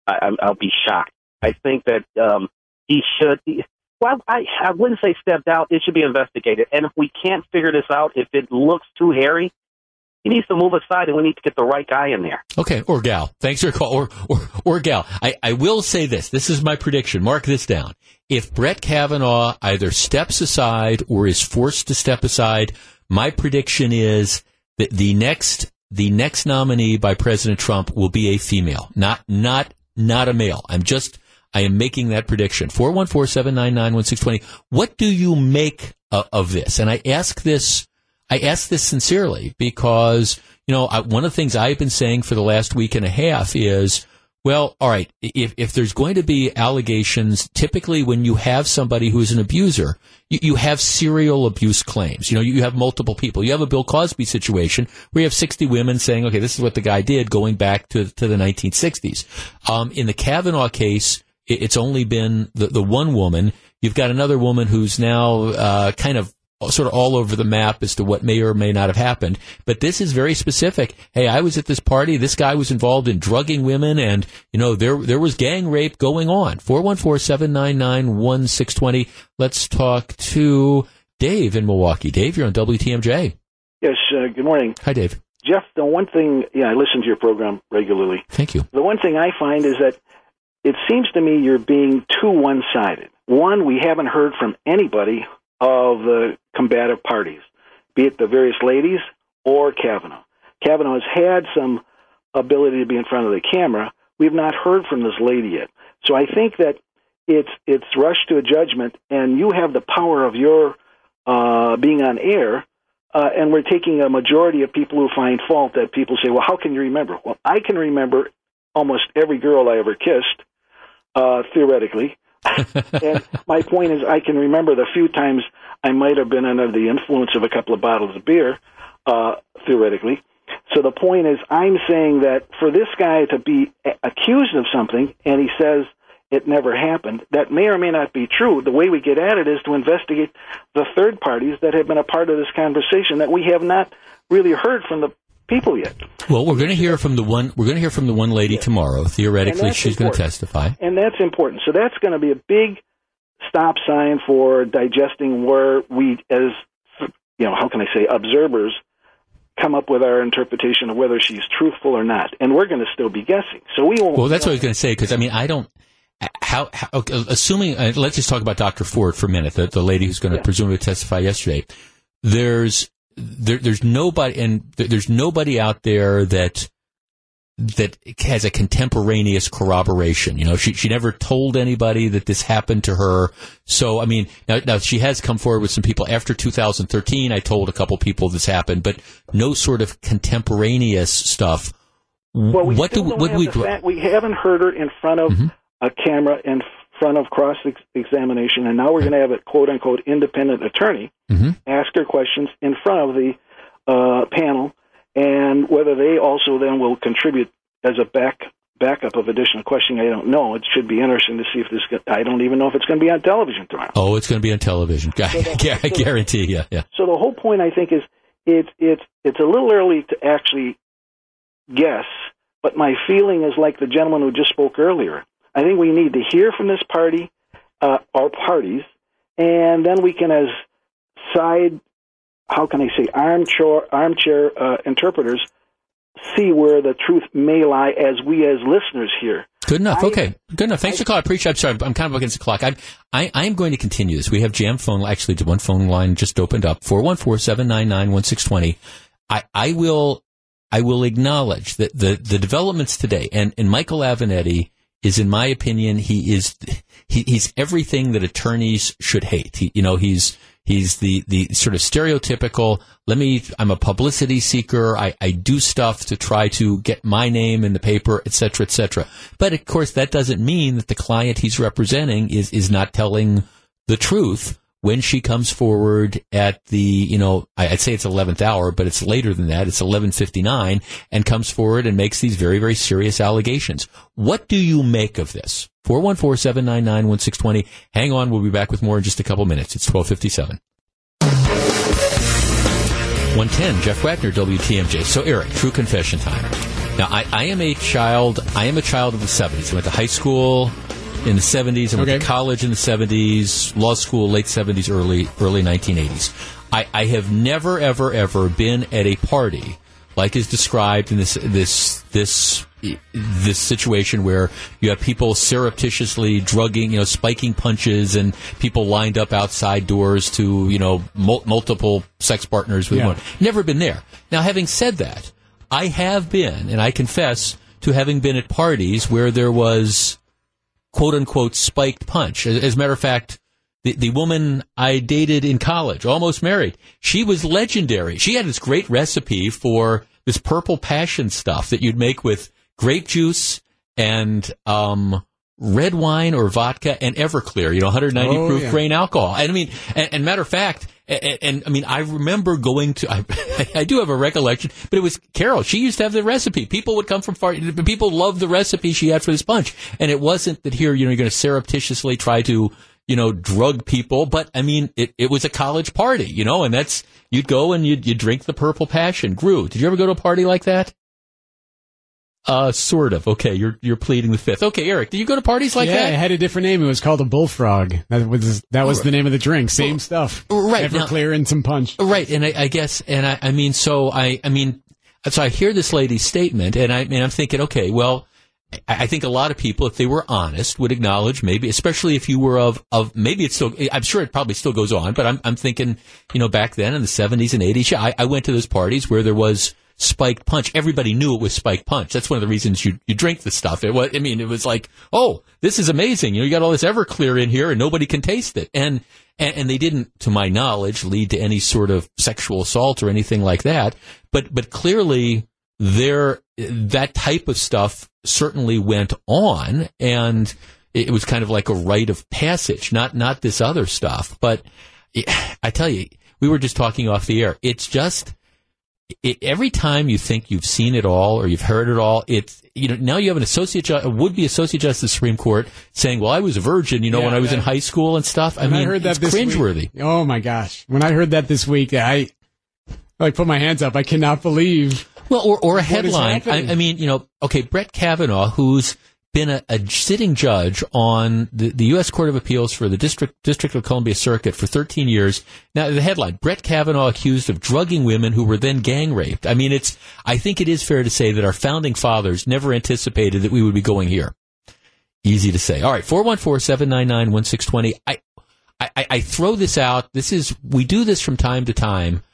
Speaker 6: I, I'll be shocked. I think that um, he should. Well, I, I wouldn't say stepped out. It should be investigated. And if we can't figure this out, if it looks too hairy, he needs to move aside, and we need to get the right guy in there.
Speaker 1: Okay, or gal. Thanks for your call. Or, or, or gal. I, I will say this. This is my prediction. Mark this down. If Brett Kavanaugh either steps aside or is forced to step aside, my prediction is that the next, the next nominee by President Trump will be a female, not, not, not a male. I'm just, I am making that prediction. 414-799-1620. What do you make of, of this? And I ask this, I ask this sincerely because, you know, I, one of the things I've been saying for the last week and a half is, well, all right, if, if there's going to be allegations, typically when you have somebody who's an abuser, you, you have serial abuse claims. You know, you have multiple people. You have a Bill Cosby situation where you have 60 women saying, okay, this is what the guy did going back to, to the 1960s. Um, in the Kavanaugh case, it's only been the, the one woman. You've got another woman who's now uh, kind of sort of all over the map as to what may or may not have happened. But this is very specific. Hey, I was at this party. This guy was involved in drugging women, and you know there there was gang rape going on. Four one four seven nine nine one six twenty. Let's talk to Dave in Milwaukee. Dave, you're on WTMJ.
Speaker 7: Yes, uh, good morning.
Speaker 1: Hi, Dave.
Speaker 7: Jeff, the one thing, yeah, I listen to your program regularly.
Speaker 1: Thank you.
Speaker 7: The one thing I find is that it seems to me you're being too one sided. One, we haven't heard from anybody of the combative parties, be it the various ladies or Kavanaugh. Kavanaugh has had some ability to be in front of the camera. We've not heard from this lady yet. So I think that it's it's rushed to a judgment, and you have the power of your uh, being on air uh, and we're taking a majority of people who find fault that people say, well, how can you remember? Well, I can remember almost every girl I ever kissed, uh, theoretically. and my point is, I can remember the few times I might have been under the influence of a couple of bottles of beer, uh, theoretically. So the point is, I'm saying that for this guy to be a- accused of something and he says it never happened, that may or may not be true. The way we get at it is to investigate the third parties that have been a part of this conversation that we have not really heard from the people yet.
Speaker 1: Well, we're going to hear from the one. We're going to hear from the one lady tomorrow. Theoretically, she's going to testify.
Speaker 7: And that's important. So that's going to be a big stop sign for digesting where we, as, you know, how can I say, observers, come up with our interpretation of whether she's truthful or not. And we're going to still be guessing. So we won't.
Speaker 1: Well, that's what I was going to say because I mean I don't. How, how okay, assuming uh, let's just talk about Dr. Ford for a minute, the, the lady who's going to
Speaker 7: Yeah.
Speaker 1: presumably testify yesterday. There's there, there's nobody and there's nobody out there that that has a contemporaneous corroboration. You know, she she never told anybody that this happened to her. So I mean, now, now she has come forward with some people after 2013. I told a couple people this happened, but no sort of contemporaneous stuff.
Speaker 7: Well, we
Speaker 1: what do what we
Speaker 7: fact- we haven't heard her in front of
Speaker 1: Mhm.
Speaker 7: a camera in front of cross examination, and now we're going to have a quote unquote independent attorney
Speaker 1: hmm
Speaker 7: ask her questions in front of the uh, panel, and whether they also then will contribute as a back backup of additional questioning, I don't know. It should be interesting to see if this. I don't even know if it's going to be on television tomorrow.
Speaker 1: Oh, it's going to be on television. I, I guarantee you. Yeah.
Speaker 7: So the whole point, I think, is it's it's it's a little early to actually guess, but my feeling is like the gentleman who just spoke earlier. I think we need to hear from this party uh, or parties, and then we can, as side, how can I say, armchair armchair uh, interpreters, see where the truth may lie as we as listeners hear.
Speaker 1: Good enough.
Speaker 7: I-
Speaker 1: okay. Good enough. Thanks for the call. I appreciate. I'm sorry. I'm kind of against the clock. I I I am going to continue this. We have jam phone. Actually, the one phone line just opened up. 414-799-1620. I I will I will acknowledge that the the developments today and and Michael Avenatti is, in my opinion, he is he, he's everything that attorneys should hate. He, you know, he's he's the the sort of stereotypical. Let me. I'm a publicity seeker. I, I do stuff to try to get my name in the paper, et cetera, et cetera. But of course, that doesn't mean that the client he's representing is is not telling the truth when she comes forward at the, you know, I'd say it's 11th hour, but it's later than that. It's 11:59 and comes forward and makes these very, very serious allegations. What do you make of this? 414-799-1620. Hang on. We'll be back with more in just a couple minutes. It's 1257. 110, Jeff Wagner, WTMJ. So, Eric, true confession time. Now, I, I am a child, I am a child of the 70s. I went to high school in the 70s. I went
Speaker 8: Okay.
Speaker 1: to college in the 70s, law school late 70s, early early 1980s. I, I have never, ever, ever been at a party like is described in this this this this situation where you have people surreptitiously drugging, you know, spiking punches, and people lined up outside doors to, you know, mul- multiple sex partners with
Speaker 8: Yeah.
Speaker 1: one. Never been there. Now, having said that, I have been, and I confess to having been at parties where there was quote unquote spiked punch. As, as a matter of fact, the, the woman I dated in college, almost married, she was legendary. She had this great recipe for this purple passion stuff that you'd make with grape juice and um, red wine or vodka and Everclear, you know, 190
Speaker 8: Oh,
Speaker 1: proof
Speaker 8: yeah.
Speaker 1: grain alcohol. And I mean, and, and matter of fact, and, and I mean, I remember going to, I, I do have a recollection, but it was Carol. She used to have the recipe. People would come from far, people loved the recipe she had for this punch. And it wasn't that here, you know, you're going to surreptitiously try to, you know, drug people, but I mean, it, it was a college party, you know, and that's, you'd go and you'd, you'd drink the purple passion. Grew. Did you ever go to a party like that? Uh, sort of. Okay, you're you're pleading the fifth. Okay, Eric, did you go to parties like
Speaker 8: yeah,
Speaker 1: that?
Speaker 8: Yeah, it had a different name. It was called a bullfrog. That was that was the name of the drink. Same stuff.
Speaker 1: right, now-
Speaker 8: Everclear and some punch.
Speaker 1: Right, and I, I guess, and I, I mean, so I, I mean, so I hear this lady's statement, and I, and I'm thinking, okay, well, I, I think a lot of people, if they were honest, would acknowledge maybe, especially if you were of, of maybe it's still, I'm sure it probably still goes on, but I'm, I'm thinking, you know, back then in the 70s and 80s, yeah, I, I went to those parties where there was spiked punch. Everybody knew it was spiked punch. That's one of the reasons you, you drink the stuff. It was, I mean, it was like, oh, this is amazing. You know, you got all this Everclear in here and nobody can taste it. And, and, and they didn't, to my knowledge, lead to any sort of sexual assault or anything like that. But, but clearly there, that type of stuff certainly went on and it was kind of like a rite of passage, not, not this other stuff. But I tell you, we were just talking off the air. It's just, it, every time you think you've seen it all or you've heard it all, it's you know now you have an associate ju- would be associate justice of the Supreme Court saying, "Well, I was a virgin," you know,
Speaker 8: Yeah,
Speaker 1: when I was in high school and stuff. I mean,
Speaker 8: I heard that
Speaker 1: it's
Speaker 8: this
Speaker 1: cringeworthy.
Speaker 8: Week, oh my gosh! When I heard that this week, I like put my hands up. I cannot believe.
Speaker 1: Well, or, or a headline. I. I mean, you know, okay, Brett Kavanaugh, who's been a, a sitting judge on the, the U.S. Court of Appeals for the District District of Columbia Circuit for 13 years. Now, the headline: Brett Kavanaugh accused of drugging women who were then gang raped. I mean, it's. I think it is fair to say that our founding fathers never anticipated that we would be going here. Easy to say. All right, 414-799-1620. I, I, I throw this out. This is we do this from time to time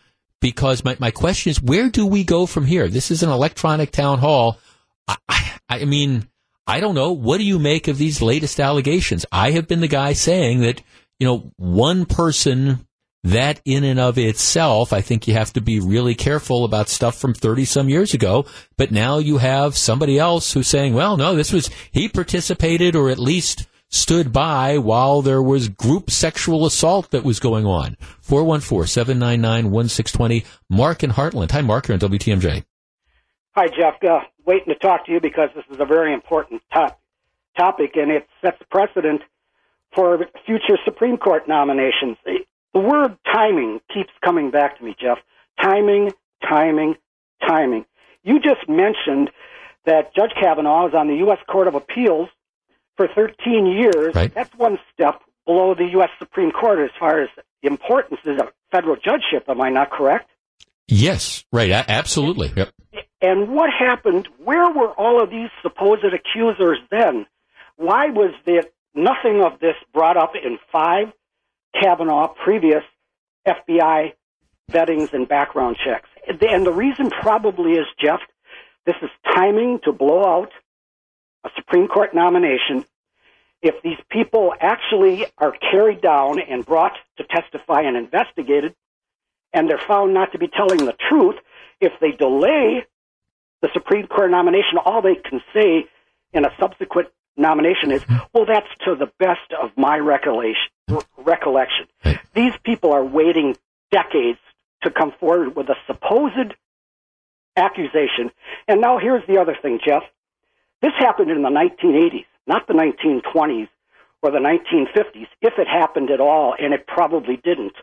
Speaker 1: because my, my question is where do we go from here? This is an electronic town hall. I, I, I mean, I don't know. What do you make of these latest allegations? I have been the guy saying that, you know, one person that in and of itself, I think you have to be really careful about stuff from 30 some years ago. But now you have somebody else who's saying, well, no, this was, he participated or at least stood by while there was group sexual assault that was going on. 414-799-1620. Mark in Hartland. Hi, Mark. You're on WTMJ.
Speaker 9: Hi, Jeff. Uh, waiting to talk to you because this is a very important top, topic and it sets precedent for future Supreme Court nominations. The word timing keeps coming back to me, Jeff. Timing, timing, timing. You just mentioned that Judge Kavanaugh is on the U.S. Court of Appeals for 13 years.
Speaker 1: Right.
Speaker 9: That's one step below the U.S. Supreme Court as far as importance as a federal judgeship. Am I not correct?
Speaker 1: Yes, right. A- absolutely. Yep.
Speaker 9: And what happened? Where were all of these supposed accusers then? Why was there nothing of this brought up in five Kavanaugh previous FBI vettings and background checks? And the reason probably is, Jeff, this is timing to blow out a Supreme Court nomination. If these people actually are carried down and brought to testify and investigated, and they're found not to be telling the truth, if they delay the Supreme Court nomination, all they can say in a subsequent nomination is, well, that's to the best of my recollection. recollection. These people are waiting decades to come forward with a supposed accusation. And now here's the other thing, Jeff. This happened in the 1980s, not the 1920s or the 1950s, if it happened at all, and it probably didn't.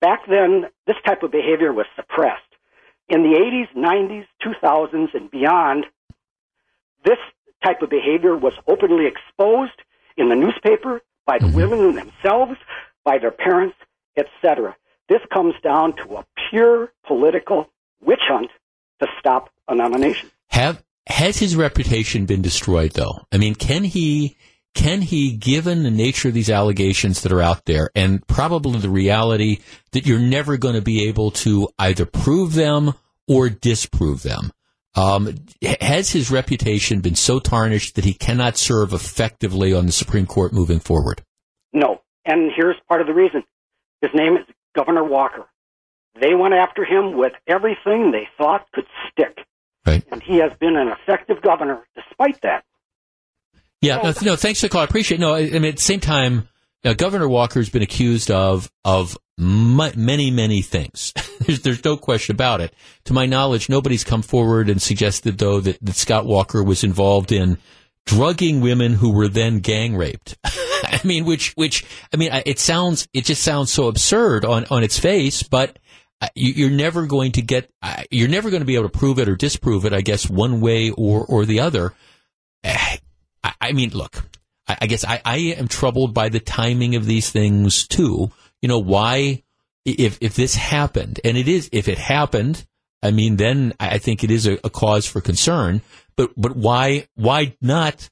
Speaker 9: Back then, this type of behavior was suppressed. In the 80s, 90s, 2000s, and beyond, this type of behavior was openly exposed in the newspaper by the mm-hmm. women themselves, by their parents, etc. This comes down to a pure political witch hunt to stop a nomination.
Speaker 1: Have has his reputation been destroyed though? I mean, can he can he given the nature of these allegations that are out there and probably the reality that you're never going to be able to either prove them or disprove them? Um, has his reputation been so tarnished that he cannot serve effectively on the Supreme Court moving forward?
Speaker 9: No. And here's part of the reason. His name is Governor Walker. They went after him with everything they thought could stick.
Speaker 1: Right.
Speaker 9: And he has been an effective governor despite that.
Speaker 1: Yeah, no, thanks for the call. I appreciate it. No, I, I mean, at the same time, Governor Walker has been accused of of many, many things. there's, there's no question about it. To my knowledge, nobody's come forward and suggested, though, that, that Scott Walker was involved in drugging women who were then gang raped. I mean, which, which, I mean, it sounds, it just sounds so absurd on, on its face, but uh, you, are never going to get, uh, you're never going to be able to prove it or disprove it, I guess, one way or, or the other. I, I mean, look, I, I guess I, I am troubled by the timing of these things too. You know, why, if, if this happened, and it is, if it happened, I mean, then I think it is a, a cause for concern. But, but why, why not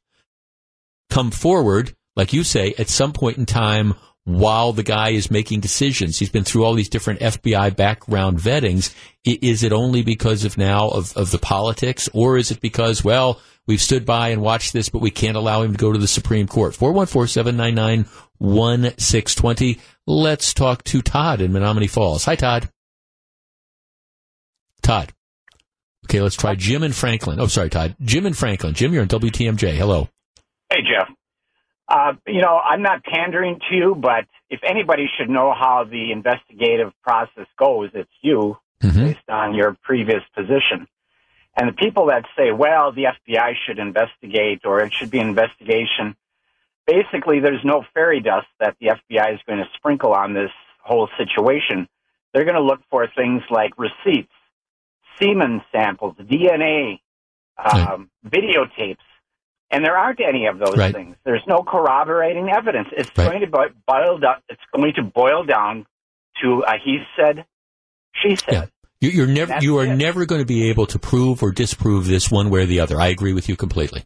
Speaker 1: come forward, like you say, at some point in time while the guy is making decisions. He's been through all these different FBI background vettings. Is it only because of now of, of the politics or is it because, well, we've stood by and watched this, but we can't allow him to go to the Supreme Court? 414-799-1620. Let's talk to Todd in Menomonee Falls. Hi, Todd. Todd. Okay, let's try Jim and Franklin. Oh, sorry, Todd. Jim and Franklin. Jim, you're on WTMJ. Hello.
Speaker 10: Hey, Jeff. Uh, you know, I'm not pandering to you, but if anybody should know how the investigative process goes, it's you,
Speaker 1: mm-hmm.
Speaker 10: based on your previous position. And the people that say, well, the FBI should investigate or it should be an investigation, basically there's no fairy dust that the FBI is going to sprinkle on this whole situation. They're going to look for things like receipts, semen samples, DNA, um, videotapes, and there aren't any of those
Speaker 1: right.
Speaker 10: things. There's no corroborating evidence. It's right. going to boil down. It's going to boil down to a he said, she said.
Speaker 1: Yeah. You're never, you are it. never going to be able to prove or disprove this one way or the other. I agree with you completely.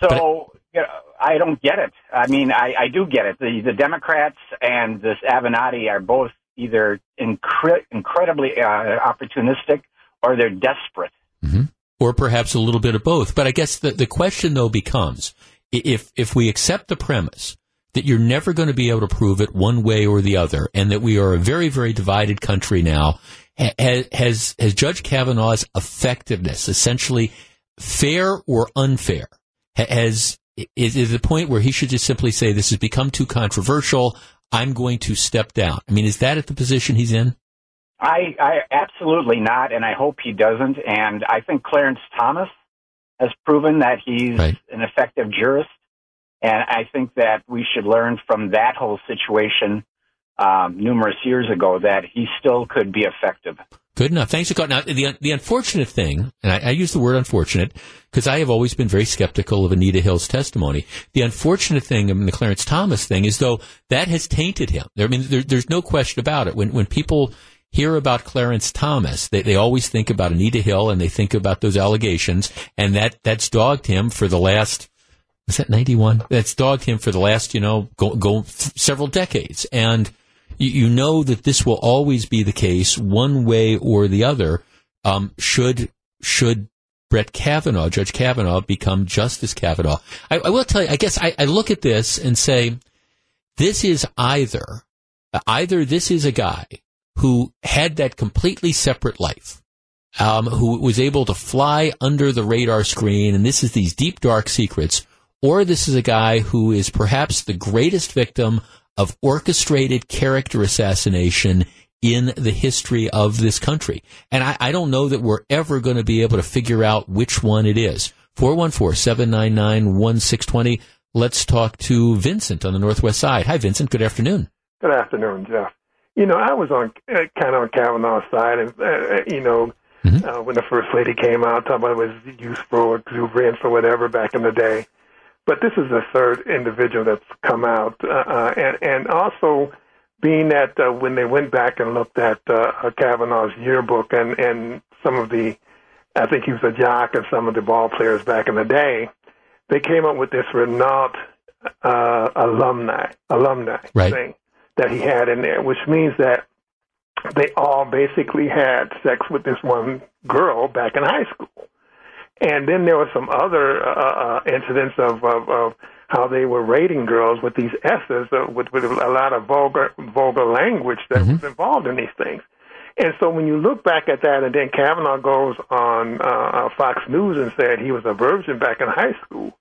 Speaker 10: So you know, I don't get it. I mean, I, I do get it. The, the Democrats and this Avenatti are both either incre- incredibly uh, opportunistic or they're desperate.
Speaker 1: Mm-hmm or perhaps a little bit of both. But I guess the, the question though becomes if if we accept the premise that you're never going to be able to prove it one way or the other, and that we are a very very divided country now, has has, has Judge Kavanaugh's effectiveness essentially fair or unfair? Has is, is the point where he should just simply say, this has become too controversial. I'm going to step down. I mean, is that at the position he's in?
Speaker 10: I, I absolutely not, and I hope he doesn't. And I think Clarence Thomas has proven that he's
Speaker 1: Right.
Speaker 10: an effective jurist, and I think that we should learn from that whole situation um, numerous years ago that he still could be effective.
Speaker 1: Good enough. Thanks for calling. Now, the the unfortunate thing, and I, I use the word unfortunate because I have always been very skeptical of Anita Hill's testimony. The unfortunate thing in the Clarence Thomas thing is, though, that has tainted him. I mean, there, there's no question about it. When when people hear about Clarence Thomas, they, they always think about Anita Hill and they think about those allegations, and that that's dogged him for the last. Is that 91? That's dogged him for the last, you know, go, go several decades. And you, you know that this will always be the case one way or the other. Um, should, should Brett Kavanaugh, Judge Kavanaugh, become Justice Kavanaugh? I, I will tell you, I guess I, I look at this and say, this is either, either this is a guy who had that completely separate life, um, who was able to fly under the radar screen, and this is these deep, dark secrets, or this is a guy who is perhaps the greatest victim of orchestrated character assassination in the history of this country. And I, I don't know that we're ever going to be able to figure out which one it is. 414-799-1620. Let's talk to Vincent on the Northwest side. Hi, Vincent. Good afternoon.
Speaker 11: Good afternoon, Jeff. You know, I was on uh, kind of on Kavanaugh's side, and uh, you know, uh, when the first lady came out, talking about it was useful, exuberance, or whatever back in the day. But this is the third individual that's come out, uh, uh, and and also being that uh, when they went back and looked at uh, Kavanaugh's yearbook and and some of the, I think he was a jock and some of the ball players back in the day, they came up with this Renate uh, alumni alumni
Speaker 1: Right.
Speaker 11: thing that he had in there, which means that they all basically had sex with this one girl back in high school. And then there were some other uh, uh, incidents of, of, of how they were rating girls with these S's, uh, with, with a lot of vulgar vulgar language that was involved in these things. And so when you look back at that, and then Kavanaugh goes on uh, uh, Fox News and said he was a virgin back in high school,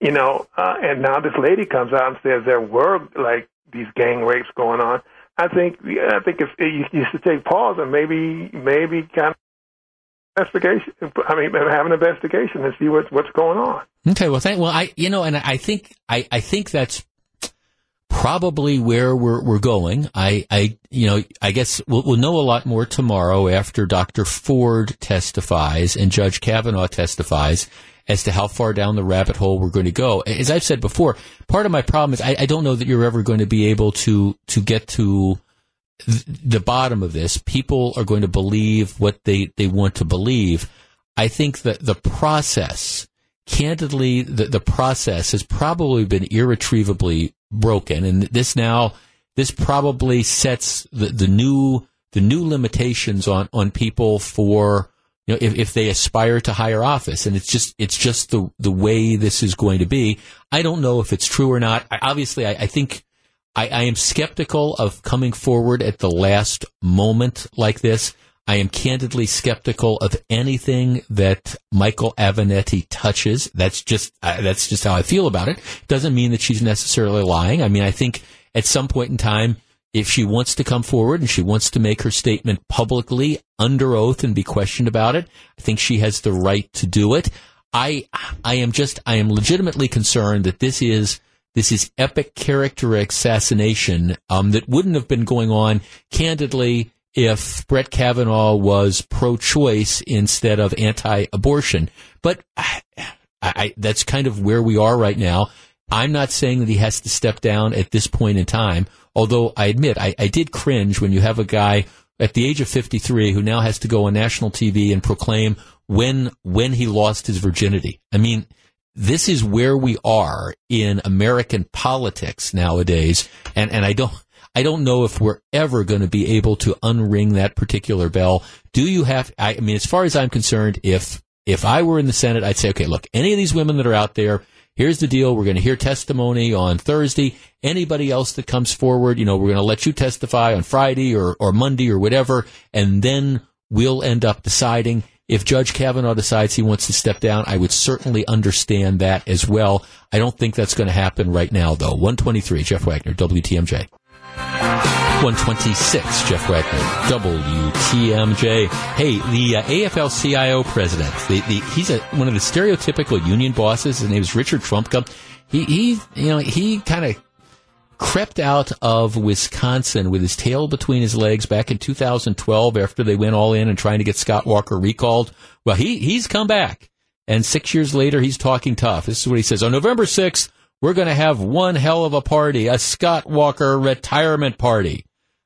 Speaker 11: you know, uh, and now this lady comes out and says there were like these gang rapes going on. I think I think if you, you should take pause and maybe maybe kind of investigation. I mean, have an investigation and see what's what's going on.
Speaker 1: Okay, well, thank, well, I, you know, and I think, I, I think that's probably where we're, we're going. I, I, you know, I guess we'll, we'll know a lot more tomorrow after Dr. Ford testifies and Judge Kavanaugh testifies as to how far down the rabbit hole we're going to go. As I've said before, part of my problem is I, I don't know that you're ever going to be able to, to get to th- the bottom of this. People are going to believe what they, they want to believe. I think that the process, candidly, the, the process has probably been irretrievably broken. And this now, this probably sets the, the new, the new limitations on, on people for, you know, if, if they aspire to higher office. And it's just, it's just the, the way this is going to be. I don't know if it's true or not. I, obviously, I, I think, I, I am skeptical of coming forward at the last moment like this. I am candidly skeptical of anything that Michael Avenatti touches. That's just uh, that's just how I feel about it. Doesn't mean that she's necessarily lying. I mean, I think at some point in time, if she wants to come forward and she wants to make her statement publicly under oath and be questioned about it, I think she has the right to do it. I I am just I am legitimately concerned that this is this is epic character assassination um, that wouldn't have been going on candidly if Brett Kavanaugh was pro-choice instead of anti-abortion. But I, I, that's kind of where we are right now. I'm not saying that he has to step down at this point in time, although I admit I, I did cringe when you have a guy at the age of 53 who now has to go on national TV and proclaim when when he lost his virginity. I mean, this is where we are in American politics nowadays, and and I don't. I don't know if we're ever going to be able to unring that particular bell. Do you have? I mean, as far as I'm concerned, if if I were in the Senate, I'd say, okay, look, any of these women that are out there, here's the deal. We're going to hear testimony on Thursday. Anybody else that comes forward, you know, we're going to let you testify on Friday or or Monday or whatever, and then we'll end up deciding. If Judge Kavanaugh decides he wants to step down, I would certainly understand that as well. I don't think that's going to happen right now, though. 123, Jeff Wagner, WTMJ. 126, Jeff Wagner, WTMJ. Hey, the uh, AFL-CIO president, the, the, he's a, one of the stereotypical union bosses. His name is Richard Trumka. He, he, you know, he kind of crept out of Wisconsin with his tail between his legs back in 2012 after they went all in and trying to get Scott Walker recalled. Well, he, he's come back. And six years later, he's talking tough. This is what he says. On November 6th, we're going to have one hell of a party, a Scott Walker retirement party.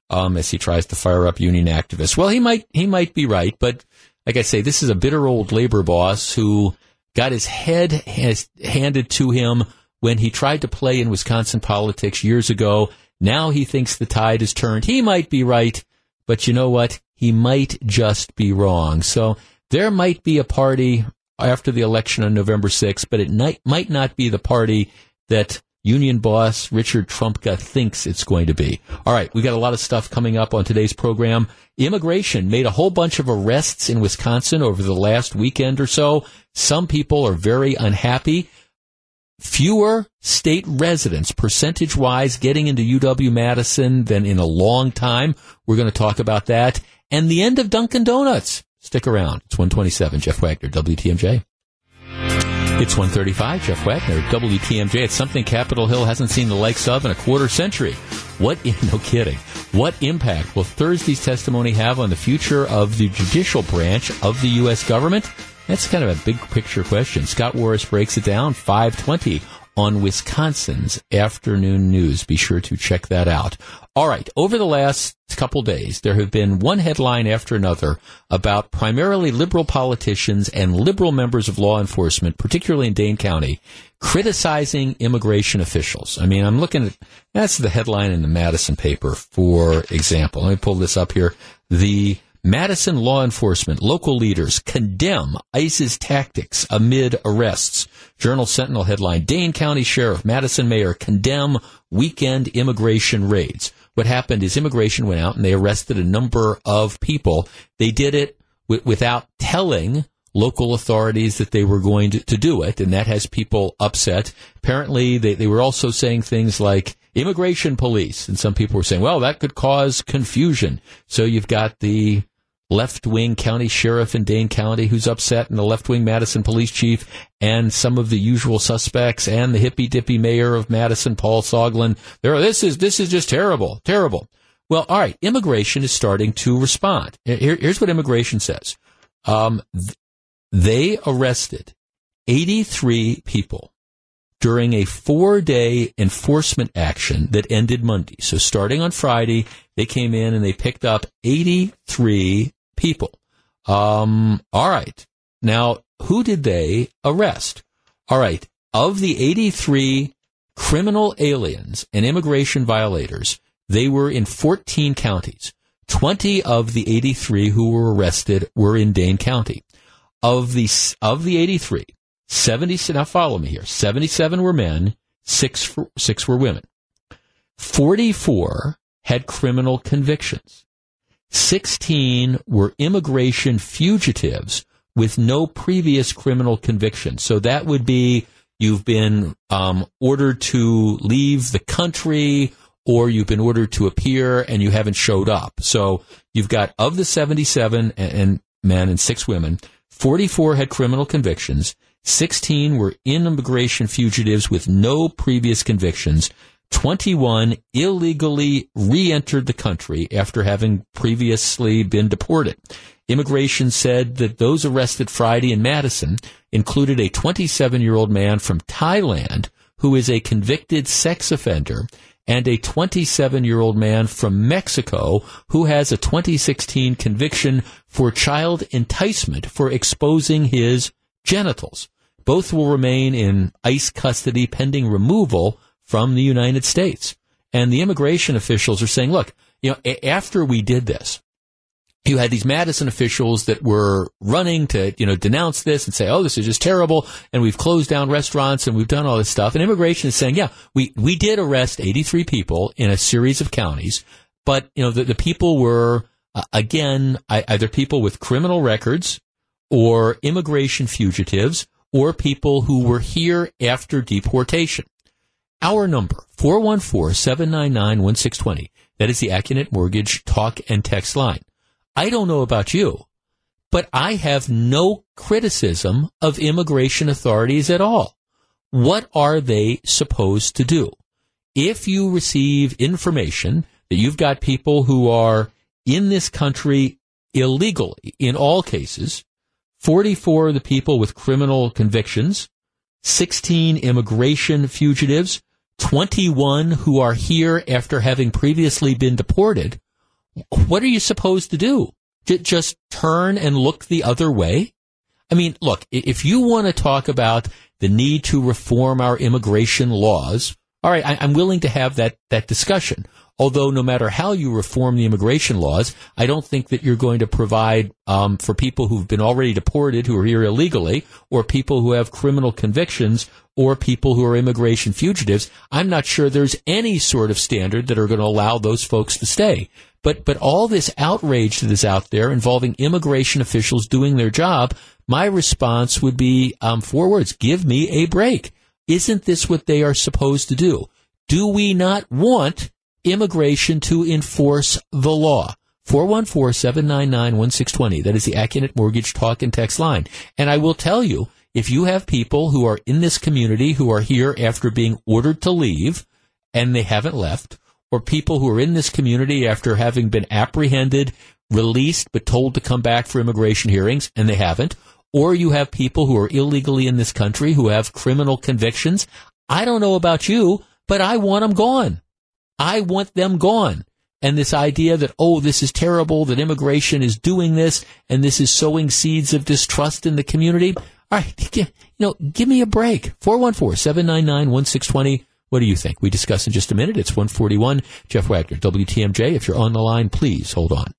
Speaker 1: Um, as he tries to fire up union activists. Well, he might, he might be right, but like I say, this is a bitter old labor boss who got his head has handed to him when he tried to play in Wisconsin politics years ago. Now he thinks the tide has turned. He might be right, but you know what? He might just be wrong. So there might be a party after the election on November 6th, but it might, might not be the party that union boss Richard Trumka thinks it's going to be. All right, we got a lot of stuff coming up on today's program. Immigration made a whole bunch of arrests in Wisconsin over the last weekend or so. Some people are very unhappy fewer state residents percentage wise getting into UW Madison than in a long time. We're going to talk about that and the end of Dunkin' Donuts. Stick around. It's 127. Jeff Wagner, WTMJ. It's 135. Jeff Wagner, WTMJ. It's something Capitol Hill hasn't seen the likes of in a quarter century. What, no kidding. What impact will Thursday's testimony have on the future of the judicial branch of the U.S. government? That's kind of a big picture question. Scott Warris breaks it down 520 on Wisconsin's afternoon news. Be sure to check that out. All right. Over the last couple days, there have been one headline after another about primarily liberal politicians and liberal members of law enforcement, particularly in Dane County, criticizing immigration officials. I mean, I'm looking at, that's the headline in the Madison paper, for example. Let me pull this up here. The Madison law enforcement, local leaders condemn ICE's tactics amid arrests. Journal Sentinel headline, Dane County Sheriff, Madison Mayor condemn weekend immigration raids. What happened is immigration went out and they arrested a number of people. They did it w- without telling local authorities that they were going to, to, do it, and that has people upset. Apparently, they, they were also saying things like immigration police, and some people were saying, well, that could cause confusion. So you've got the left wing county sheriff in Dane County who's upset, and the left wing Madison police chief, and some of the usual suspects, and the hippy dippy mayor of Madison, Paul Soglin. There, this is this is just terrible, terrible. Well, all right, immigration is starting to respond. Here, here's what immigration says: um, th- they arrested 83 people during a four day enforcement action that ended Monday. So starting on Friday, they came in and they picked up 83 people. Um, all right. Now, who did they arrest? All right. Of the 83 criminal aliens and immigration violators, they were in 14 counties. 20 of the 83 who were arrested were in Dane County. Of the, of the 83, 70, now follow me here, 77 were men, six, six were women. 44 had criminal convictions. 16 were immigration fugitives with no previous criminal conviction. So that would be you've been um, ordered to leave the country or you've been ordered to appear and you haven't showed up. So you've got of the 77 and, and men and six women, 44 had criminal convictions, 16 were immigration fugitives with no previous convictions, 21 illegally re-entered the country after having previously been deported. Immigration said that those arrested Friday in Madison included a 27 year old man from Thailand who is a convicted sex offender and a 27 year old man from Mexico who has a 2016 conviction for child enticement for exposing his genitals. Both will remain in ICE custody pending removal from the United States. And the immigration officials are saying, look, you know, a- after we did this, you had these Madison officials that were running to, you know, denounce this and say, oh, this is just terrible. And we've closed down restaurants and we've done all this stuff. And immigration is saying, yeah, we, we did arrest 83 people in a series of counties, but, you know, the, the people were, uh, again, either people with criminal records or immigration fugitives or people who were here after deportation. Our number, 414-799-1620. That is the Accunet Mortgage talk and text line. I don't know about you, but I have no criticism of immigration authorities at all. What are they supposed to do? If you receive information that you've got people who are in this country illegally, in all cases, 44 of the people with criminal convictions, 16 immigration fugitives, 21 who are here after having previously been deported. What are you supposed to do? Just turn and look the other way? I mean, look, if you want to talk about the need to reform our immigration laws, all right, I, am willing to have that, that discussion. Although no matter how you reform the immigration laws, I don't think that you're going to provide um, for people who've been already deported, who are here illegally, or people who have criminal convictions, or people who are immigration fugitives. I'm not sure there's any sort of standard that are going to allow those folks to stay. But but all this outrage that is out there involving immigration officials doing their job, my response would be um, four words: Give me a break. Isn't this what they are supposed to do? Do we not want immigration to enforce the law. 414-799-1620. That is the Accunet Mortgage Talk and Text line. And I will tell you, if you have people who are in this community who are here after being ordered to leave and they haven't left, or people who are in this community after having been apprehended, released, but told to come back for immigration hearings and they haven't, or you have people who are illegally in this country who have criminal convictions, I don't know about you, but I want them gone. I want them gone. And this idea that, oh, this is terrible, that immigration is doing this, and this is sowing seeds of distrust in the community. All right, you know, give me a break. 414-799-1620. What do you think? We discuss in just a minute. It's 141. Jeff Wagner, WTMJ. If you're on the line, please hold on.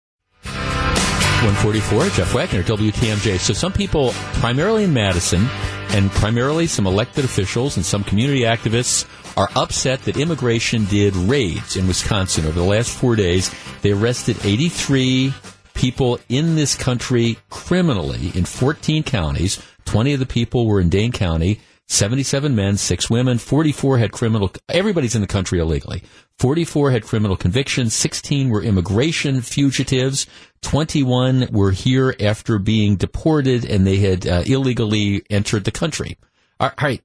Speaker 1: 144, Jeff Wagner, WTMJ. So some people, primarily in Madison, and primarily some elected officials and some community activists are upset that immigration did raids in Wisconsin over the last four days. They arrested 83 people in this country criminally in 14 counties. 20 of the people were in Dane County. 77 men, 6 women, 44 had criminal, everybody's in the country illegally. 44 had criminal convictions, 16 were immigration fugitives, 21 were here after being deported and they had uh, illegally entered the country. All right.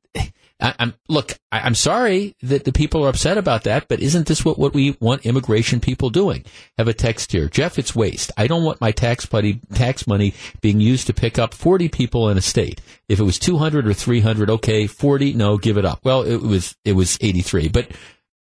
Speaker 1: I, am look. I, am sorry that the people are upset about that, but isn't this what, what we want immigration people doing? Have a text here, Jeff. It's waste. I don't want my tax money tax money being used to pick up 40 people in a state. If it was 200 or 300, okay. 40, no, give it up. Well, it was it was 83, but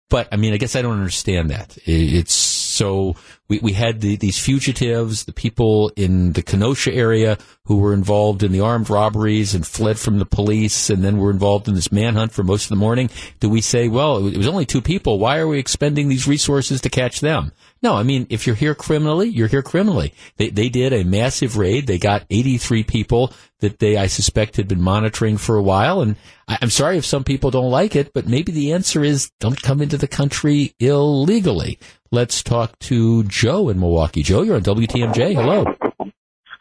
Speaker 1: but I mean, I guess I don't understand that. It's so we, we had the, these fugitives, the people in the Kenosha area who were involved in the armed robberies and fled from the police and then were involved in this manhunt for most of the morning. Do we say, well, it was only two people. Why are we expending these resources to catch them? No, I mean, if you're here criminally, you're here criminally. They, they did a massive raid. They got 83 people that they, I suspect, had been monitoring for a while. And I, I'm sorry if some people don't like it, but maybe the answer is don't come into the country illegally. Let's talk to Joe in Milwaukee. Joe, you're on WTMJ. Hello.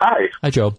Speaker 12: Hi.
Speaker 1: Hi, Joe.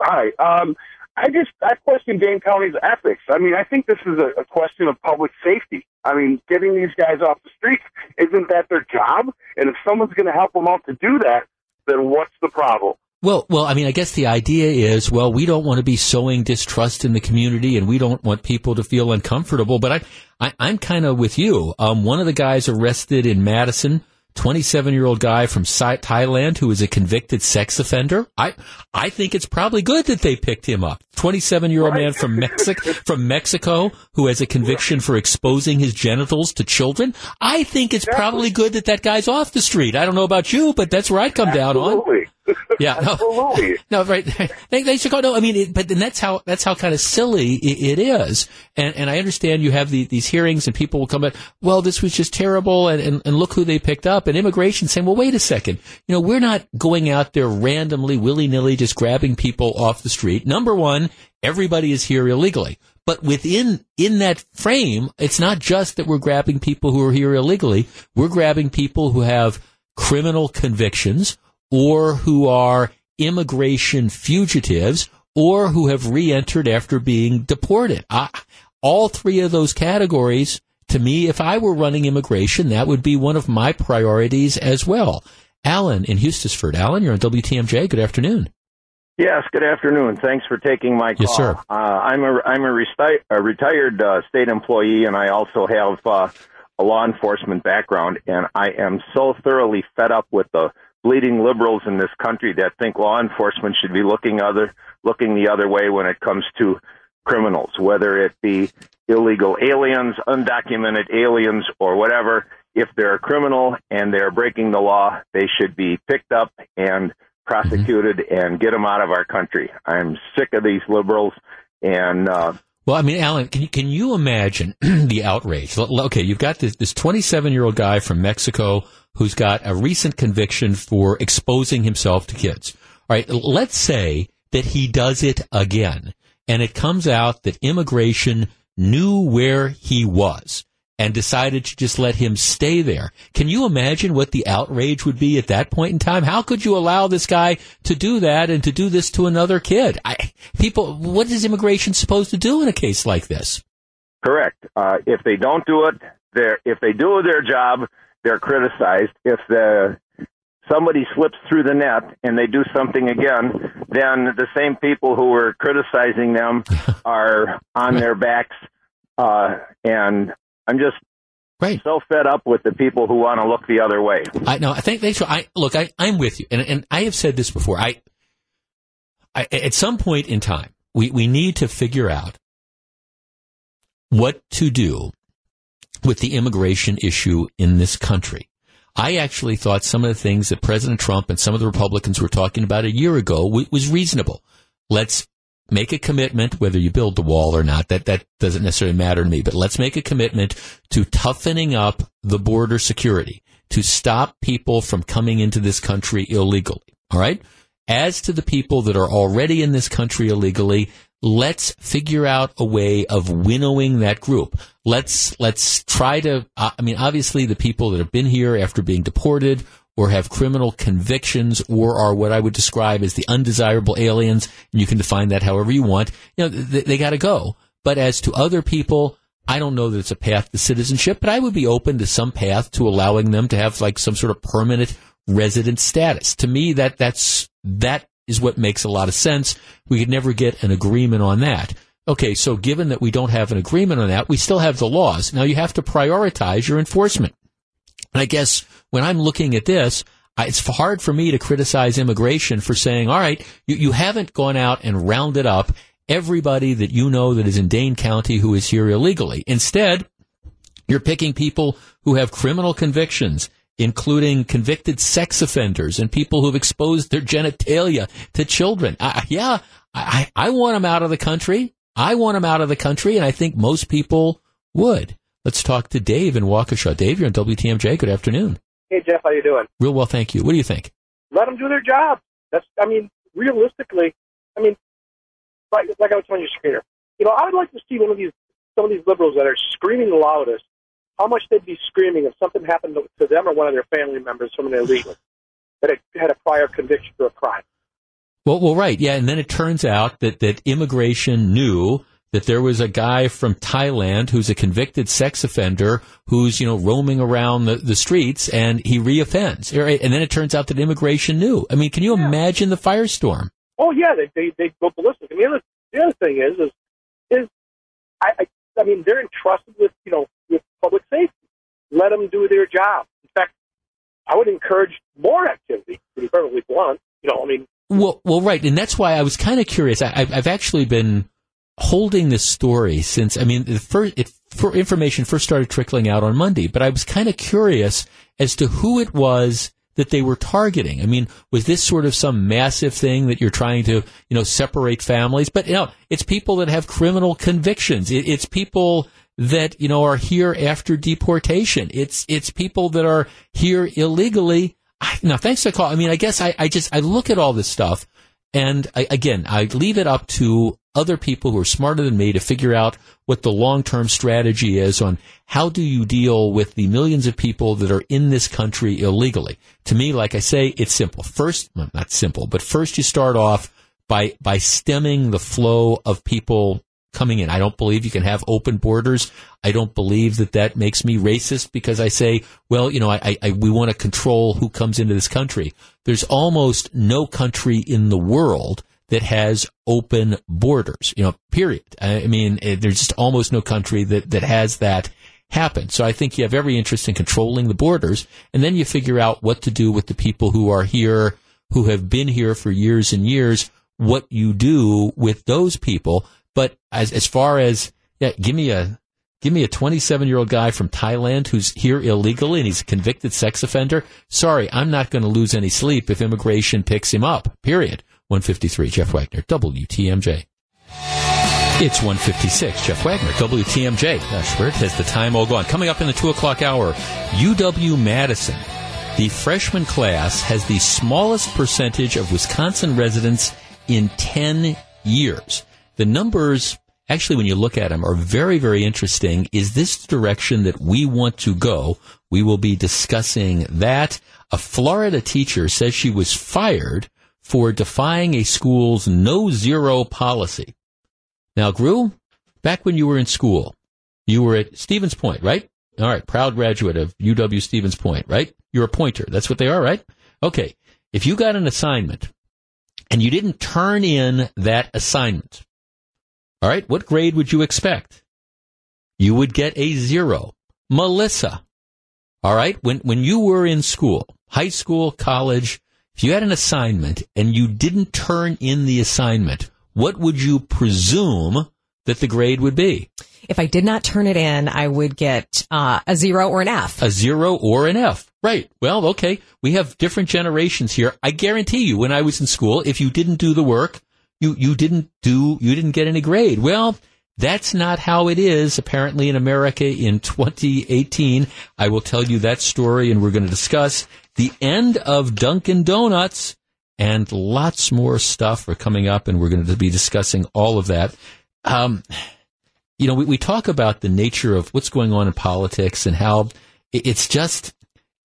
Speaker 12: Hi. Um, I just I question Dane County's ethics. I mean, I think this is a, a question of public safety. I mean, getting these guys off the streets isn't that their job? And if someone's going to help them out to do that, then what's the problem?
Speaker 1: Well, well, I mean, I guess the idea is, well, we don't want to be sowing distrust in the community, and we don't want people to feel uncomfortable. But I, I am kind of with you. Um, one of the guys arrested in Madison 27 year old guy from Thailand who is a convicted sex offender. I, I think it's probably good that they picked him up. 27 year old man from Mexico, from Mexico who has a conviction for exposing his genitals to children. I think it's probably good that that guy's off the street. I don't know about you, but that's where I'd come down on. Yeah, no,
Speaker 12: Absolutely.
Speaker 1: no, right. They, they should go. No, I mean, it, but then that's how that's how kind of silly it, it is. And and I understand you have the, these hearings and people will come back. Well, this was just terrible, and, and and look who they picked up. And immigration saying, well, wait a second. You know, we're not going out there randomly, willy nilly, just grabbing people off the street. Number one, everybody is here illegally. But within in that frame, it's not just that we're grabbing people who are here illegally. We're grabbing people who have criminal convictions or who are immigration fugitives or who have re-entered after being deported. I, all three of those categories, to me, if I were running immigration, that would be one of my priorities as well. Alan in Hustisford. Alan, you're on WTMJ. Good afternoon.
Speaker 13: Yes, good afternoon. Thanks for taking my call.
Speaker 1: Yes, sir.
Speaker 13: Uh, I'm a I'm a, resti- a retired uh, state employee, and I also have uh, a law enforcement background. And I am so thoroughly fed up with the bleeding liberals in this country that think law enforcement should be looking other looking the other way when it comes to criminals, whether it be illegal aliens, undocumented aliens, or whatever. If they're a criminal and they're breaking the law, they should be picked up and prosecuted mm-hmm. and get them out of our country. I'm sick of these liberals and. Uh,
Speaker 1: well, I mean, Alan, can you, can you imagine the outrage? Okay, you've got this, this 27 year old guy from Mexico who's got a recent conviction for exposing himself to kids. All right, let's say that he does it again and it comes out that immigration knew where he was and decided to just let him stay there. Can you imagine what the outrage would be at that point in time? How could you allow this guy to do that and to do this to another kid? I, people, what is immigration supposed to do in a case like this?
Speaker 13: Correct. Uh, if they don't do it, they're, if they do their job, they're criticized. If the somebody slips through the net and they do something again, then the same people who were criticizing them are on their backs. Uh, and I'm just
Speaker 1: right.
Speaker 13: so fed up with the people who want to look the other way.
Speaker 1: I know. I think they should. I look. I, I'm with you, and and I have said this before. I, I at some point in time, we we need to figure out what to do with the immigration issue in this country. I actually thought some of the things that President Trump and some of the Republicans were talking about a year ago was reasonable. Let's make a commitment, whether you build the wall or not, that, that doesn't necessarily matter to me, but let's make a commitment to toughening up the border security to stop people from coming into this country illegally. All right. As to the people that are already in this country illegally, let's figure out a way of winnowing that group. Let's, let's try to, uh, I mean, obviously the people that have been here after being deported or have criminal convictions or are what I would describe as the undesirable aliens, and you can define that however you want, you know, they, they got to go. But as to other people, I don't know that it's a path to citizenship, but I would be open to some path to allowing them to have like some sort of permanent resident status. To me, that that's that is what makes a lot of sense. We could never get an agreement on that. Okay, so given that we don't have an agreement on that, we still have the laws. Now you have to prioritize your enforcement. And I guess when I'm looking at this, I, it's hard for me to criticize immigration for saying, all right, you, you haven't gone out and rounded up everybody that you know that is in Dane County who is here illegally. Instead, you're picking people who have criminal convictions, including convicted sex offenders and people who've exposed their genitalia to children. I, yeah, I, I want them out of the country. I want them out of the country, and I think most people would. Let's talk to Dave in Waukesha. Dave, you're on WTMJ. Good afternoon.
Speaker 14: Hey Jeff, how you doing?
Speaker 1: Real well, thank you. What do you think?
Speaker 14: Let them do their job. That's, I mean, realistically, I mean, like, like I was telling you, screener. You know, I would like to see one of these, some of these liberals that are screaming the loudest, how much they'd be screaming if something happened to them or one of their family members from an illegal that had a prior conviction for a crime.
Speaker 1: Well, well, right, yeah, and then it turns out that that immigration knew that there was a guy from Thailand who's a convicted sex offender who's, you know, roaming around the, the streets and he reoffends. And then it turns out that immigration knew. I mean, can you yeah. imagine the firestorm?
Speaker 14: Oh, yeah, they, they, they go ballistic. The other, the other thing is, is, is I, I, I mean, they're entrusted with, you know, with public safety. Let them do their job. In fact, I would encourage more activity, to be perfectly blunt. You know, I mean,
Speaker 1: well, well, right, and that's why I was kind of curious. I, I've actually been holding this story since, I mean, the first, it, for information first started trickling out on Monday, but I was kind of curious as to who it was that they were targeting. I mean, was this sort of some massive thing that you're trying to, you know, separate families? But, you know, it's people that have criminal convictions. It, it's people that, you know, are here after deportation. It's, it's people that are here illegally. I, now, thanks the call. I mean, I guess I, I just, I look at all this stuff And I, again, I leave it up to other people who are smarter than me to figure out what the long-term strategy is on how do you deal with the millions of people that are in this country illegally. To me, like I say, it's simple. First, well, not simple, but first you start off by, by stemming the flow of people coming in. I don't believe you can have open borders. I don't believe that that makes me racist because I say, well, you know, I, I, we want to control who comes into this country. There's almost no country in the world that has open borders, you know, period. I mean, eh, there's just almost no country that, that has that happen. So I think you have every interest in controlling the borders and then you figure out what to do with the people who are here, who have been here for years and years, what you do with those people but as as far as yeah, give me a give me a 27 year old guy from Thailand who's here illegally and he's a convicted sex offender. Sorry, I'm not going to lose any sleep if immigration picks him up. Period. 153. Jeff Wagner, WTMJ. It's 156. Jeff Wagner, WTMJ. Gosh, where has the time all gone? Coming up in the 2 o'clock hour, UW Madison. The freshman class has the smallest percentage of Wisconsin residents in 10 years the numbers actually, when you look at them, are very, very interesting. Is this the direction that we want to go? We will be discussing that. A Florida teacher says she was fired for defying a school's no zero policy. Now, Gru, back when you were in school, you were at Stevens Point, right? All right, proud graduate of UW Stevens Point, right? You're a pointer. That's what they are, right? Okay. If you got an assignment and you didn't turn in that assignment, all right, what grade would you expect? You would get a zero. Melissa. All right, when, when you were in school, high school, college, if you had an assignment and you didn't turn in the assignment, what would you presume that the grade would be?
Speaker 15: If I did not turn it in, I would get uh, a zero or an F.
Speaker 1: A zero or an F. Right. Well, okay. We have different generations here. I guarantee you, when I was in school, if you didn't do the work, you, you didn't do, you didn't get any grade. Well, that's not how it is, apparently, in America in 2018. I will tell you that story, and we're going to discuss the end of Dunkin' Donuts and lots more stuff are coming up, and we're going to be discussing all of that. Um, you know, we, we talk about the nature of what's going on in politics and how it's just,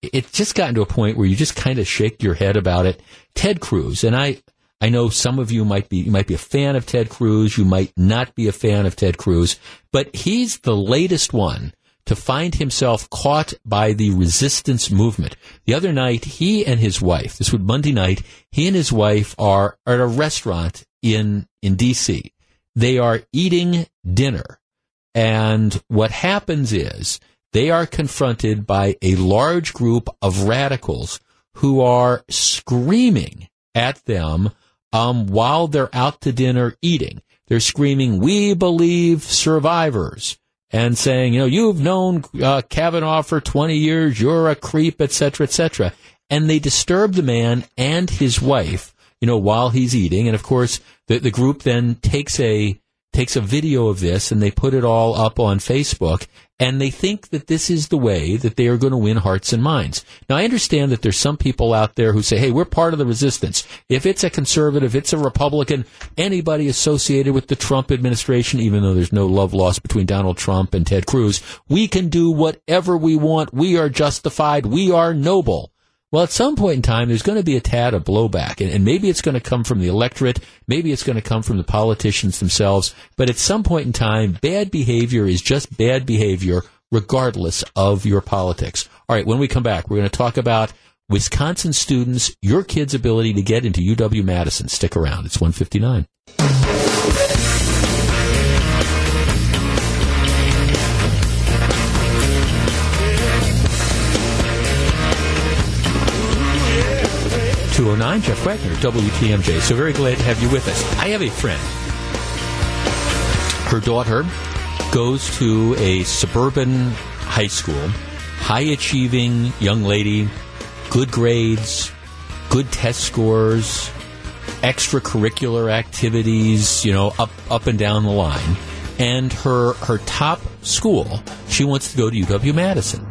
Speaker 1: it's just gotten to a point where you just kind of shake your head about it. Ted Cruz, and I, I know some of you might be you might be a fan of Ted Cruz, you might not be a fan of Ted Cruz, but he's the latest one to find himself caught by the resistance movement. The other night, he and his wife, this was Monday night, he and his wife are at a restaurant in in DC. They are eating dinner. And what happens is they are confronted by a large group of radicals who are screaming at them um, while they're out to dinner eating. They're screaming, "We believe survivors," and saying, "You know, you've known uh, Kavanaugh for 20 years. You're a creep, etc., etc." And they disturb the man and his wife, you know, while he's eating. And of course, the the group then takes a takes a video of this and they put it all up on Facebook and they think that this is the way that they are going to win hearts and minds. Now, I understand that there's some people out there who say, hey, we're part of the resistance. If it's a conservative, it's a Republican, anybody associated with the Trump administration, even though there's no love lost between Donald Trump and Ted Cruz, we can do whatever we want. We are justified. We are noble. Well, at some point in time, there's going to be a tad of blowback, and, and, maybe it's going to come from the electorate, maybe it's going to come from the politicians themselves, but at some point in time, bad behavior is just bad behavior, regardless of your politics. All right, when we come back, we're going to talk about Wisconsin students, your kids' ability to get into UW Madison. Stick around. It's 159. 209. Jeff Wagner, WTMJ. So very glad to have you with us. I have a friend. Her daughter goes to a suburban high school, high achieving young lady, good grades, good test scores, extracurricular activities, you know, up up and down the line. And her her top school, she wants to go to UW Madison.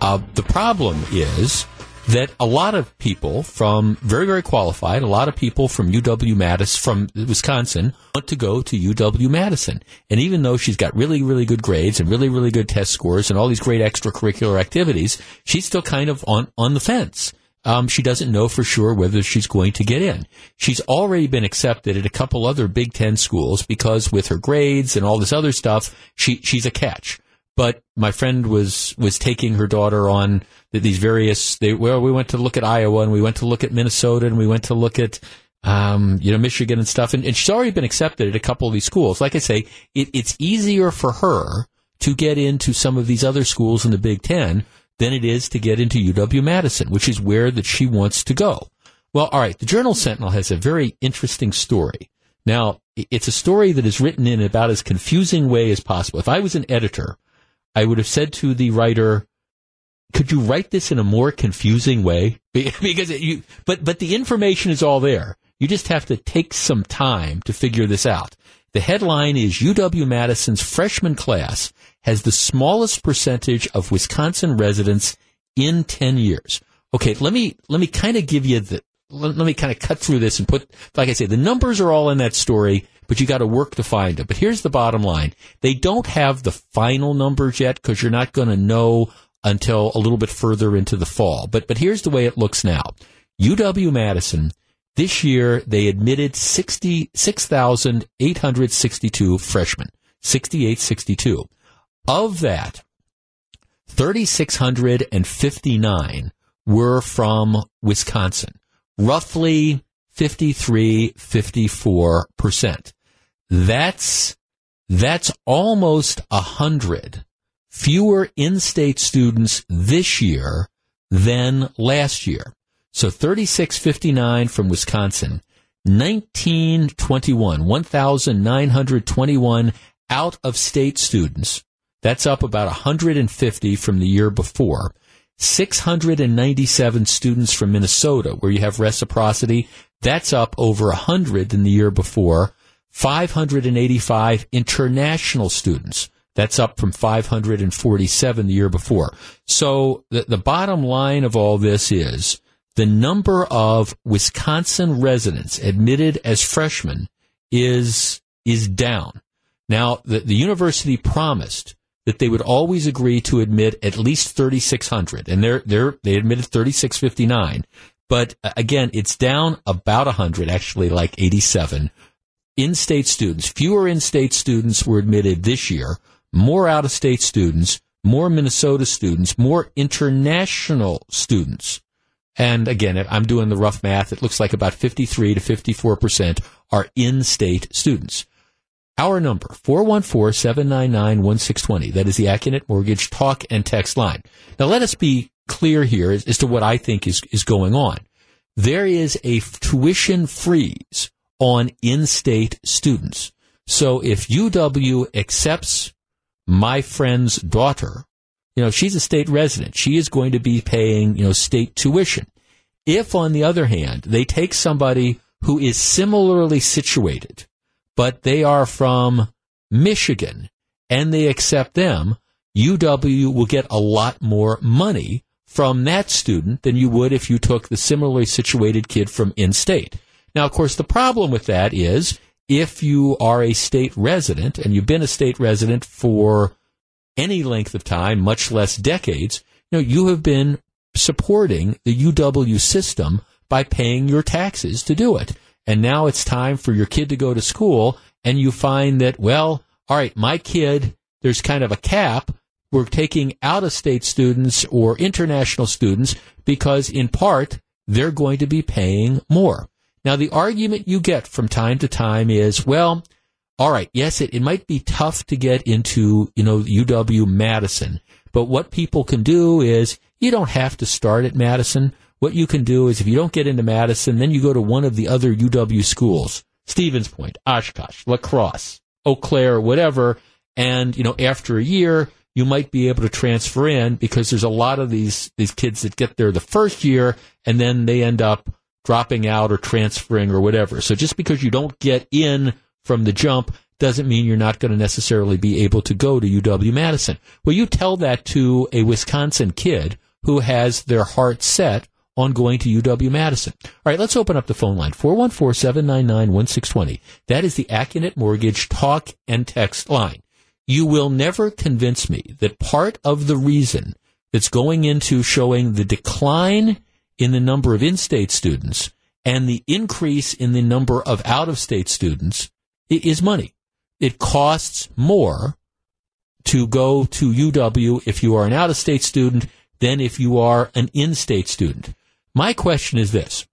Speaker 1: Uh, the problem is that a lot of people from very, very qualified, a lot of people from UW Madison, from Wisconsin, want to go to UW Madison. And even though she's got really, really good grades and really, really good test scores and all these great extracurricular activities, she's still kind of on, on the fence. Um, she doesn't know for sure whether she's going to get in. She's already been accepted at a couple other Big Ten schools because with her grades and all this other stuff, she, she's a catch but my friend was was taking her daughter on these various. They, well, we went to look at Iowa and we went to look at Minnesota and we went to look at um, you know Michigan and stuff. And, and, she's already been accepted at a couple of these schools. Like I say, it, it's easier for her to get into some of these other schools in the Big Ten than it is to get into UW Madison, which is where that she wants to go. Well, all right. The Journal Sentinel has a very interesting story. Now, it's a story that is written in about as confusing way as possible. If I was an editor I would have said to the writer, could you write this in a more confusing way? because it, you, but, but the information is all there. You just have to take some time to figure this out. The headline is UW Madison's freshman class has the smallest percentage of Wisconsin residents in 10 years. Okay, let me, let me kind of give you the, let, let me kind of cut through this and put, like I say, the numbers are all in that story but you got to work to find them. But here's the bottom line. They don't have the final numbers yet because you're not going to know until a little bit further into the fall. But, but here's the way it looks now. UW Madison, this year they admitted 66,862 freshmen. 6862. Of that, 3,659 were from Wisconsin. Roughly 53, 54%. That's, that's almost a hundred fewer in-state students this year than last year. So 3659 from Wisconsin, 1921, 1,921 out of state students. That's up about 150 from the year before. 697 students from Minnesota, where you have reciprocity. That's up over 100 than the year before. 585 international students. That's up from 547 the year before. So the, the bottom line of all this is the number of Wisconsin residents admitted as freshmen is, is down. Now, the, the university promised that they would always agree to admit at least 3,600, and they're, they're, they admitted 3,659. But uh, again, it's down about 100, actually like 87. In-state students, fewer in-state students were admitted this year, more out-of-state students, more Minnesota students, more international students. And again, I'm doing the rough math. It looks like about 53 to 54% are in-state students. Our number, 414-799-1620. That is the Accunet Mortgage talk and text line. Now let us be clear here as, as to what I think is, is going on. There is a tuition freeze on in-state students. So if UW accepts my friend's daughter, you know, she's a state resident. She is going to be paying, you know, state tuition. If on the other hand, they take somebody who is similarly situated, but they are from Michigan and they accept them, UW will get a lot more money from that student than you would if you took the similarly situated kid from in-state. Now, of course, the problem with that is if you are a state resident and you've been a state resident for any length of time, much less decades, you know, you have been supporting the UW system by paying your taxes to do it and now it's time for your kid to go to school, and you find that, well, all right, my kid, there's kind of a cap. We're taking out of state students or international students because, in part, they're going to be paying more. Now, the argument you get from time to time is, well, all right, yes, it, it might be tough to get into, you know, UW Madison, but what people can do is you don't have to start at Madison. What you can do is if you don't get into Madison, then you go to one of the other UW schools, Stevens Point, Oshkosh, La Crosse, Eau Claire, whatever. And, you know, after a year, you might be able to transfer in because there's a lot of these, these kids that get there the first year and then they end up dropping out or transferring or whatever. So just because you don't get in from the jump doesn't mean you're not going to necessarily be able to go to UW Madison. Well, you tell that to a Wisconsin kid who has their heart set on going to UW Madison. All right, let's open up the phone line 414 799 1620. That is the Accunet Mortgage talk and text line. You will never convince me that part of the reason that's going into showing the decline in the number of in state students and the increase in the number of out of state students is money. It costs more to go to UW if you are an out of state student than if you are an in state student. My question is this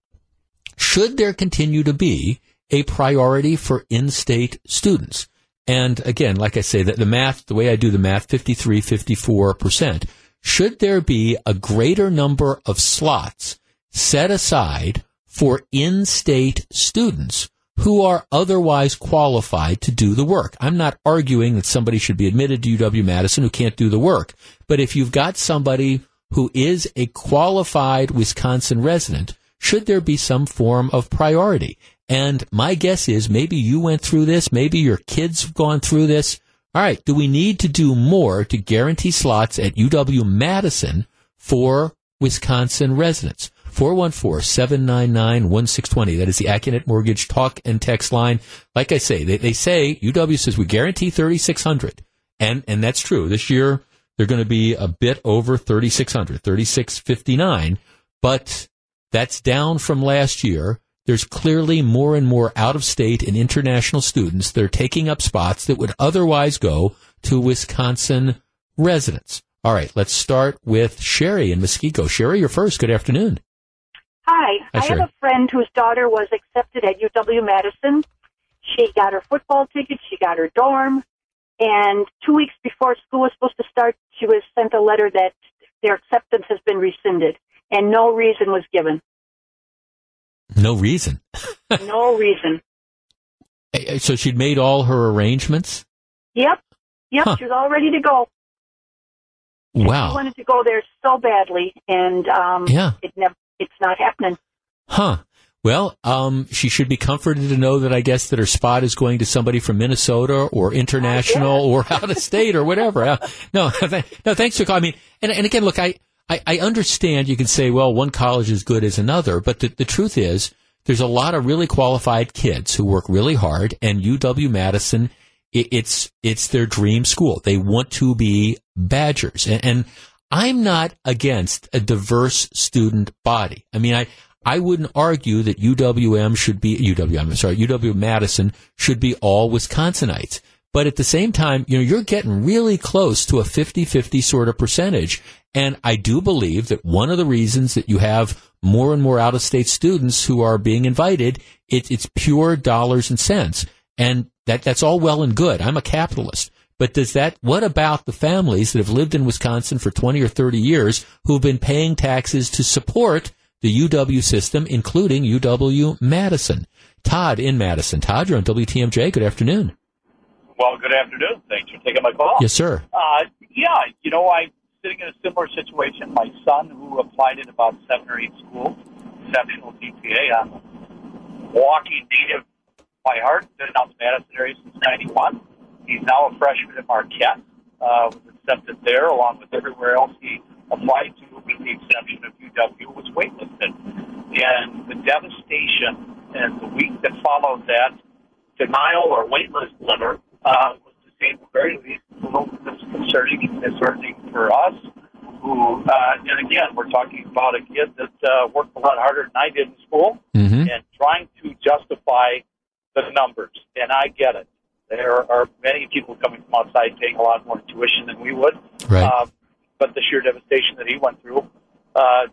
Speaker 1: Should there continue to be a priority for in state students? And again, like I say, that the math, the way I do the math, 53, 54%. Should there be a greater number of slots set aside for in-state students who are otherwise qualified to do the work. I'm not arguing that somebody should be admitted to UW Madison who can't do the work. But if you've got somebody who is a qualified Wisconsin resident, should there be some form of priority? And my guess is maybe you went through this, maybe your kids have gone through this. All right, do we need to do more to guarantee slots at UW Madison for Wisconsin residents? 414-799-1620. That is the Accunet Mortgage talk and text line. Like I say, they, they say, UW says we guarantee 3,600. And, and that's true. This year, they're going to be a bit over 3,600, 3,659. But that's down from last year. There's clearly more and more out of state and international students that are taking up spots that would otherwise go to Wisconsin residents. All right, let's start with Sherry in Muskego. Sherry, you're first. Good afternoon.
Speaker 16: Hi.
Speaker 1: Hi,
Speaker 16: I have a friend whose daughter was accepted at UW Madison. She got her football ticket, she got her dorm, and two weeks before school was supposed to start, she was sent a letter that their acceptance has been rescinded, and no reason was given.
Speaker 1: No reason.
Speaker 16: no reason.
Speaker 1: Eh, So she'd made all her arrangements?
Speaker 16: Yep. Yep.
Speaker 1: Huh.
Speaker 16: She was all ready to go. She
Speaker 1: Wow.
Speaker 16: wanted to go there so badly, and um,
Speaker 1: Yeah.
Speaker 16: it never. It's not happening.
Speaker 1: Huh. Well, um, she should be comforted to know that I guess that her spot is going to somebody from Minnesota or international or out of state or whatever. Uh, no, th- no, thanks for calling. I mean, and, and again, look, I, I, I understand you can say, well, one college is good as another, but the, the truth is there's a lot of really qualified kids who work really hard and UW Madison, it, it's, it's their dream school. They want to be Badgers. And, and I'm not against a diverse student body. I mean, I, I wouldn't argue that UWM should be UWM. I'm sorry, UW Madison should be all Wisconsinites. But at the same time, you know, you're getting really close to a 50-50 sort of percentage. And I do believe that one of the reasons that you have more and more out-of-state students who are being invited, it, it's pure dollars and cents. And that, that's all well and good. I'm a capitalist. But does that, what about the families that have lived in Wisconsin for 20 or 30 years who've been paying taxes to support the UW system, including UW Madison? Todd in Madison. Todd, you're on WTMJ. Good afternoon.
Speaker 17: Well, good afternoon. Thanks for taking my call.
Speaker 1: Yes, sir.
Speaker 17: Uh, yeah, you know, I'm sitting in a similar situation. My son, who applied at about seven or eight schools, exceptional GPA. I'm a walking native by heart. Been out in the Madison area since '91. He's now a freshman at Marquette. Uh, was accepted there, along with everywhere else he applied to, with the exception of UW, was waitlisted. And the devastation and the week that followed that denial or waitlist letter uh, was to say the very least a little disconcerting and disheartening for us. Who, uh, and again, we're talking about a kid that uh, worked a lot harder than I did in school,
Speaker 1: Mm-hmm.
Speaker 17: and trying to justify the numbers. And I get it. There are many people coming from outside paying a lot more tuition than we would.
Speaker 1: Right.
Speaker 17: Um, but the sheer devastation that he went through, uh,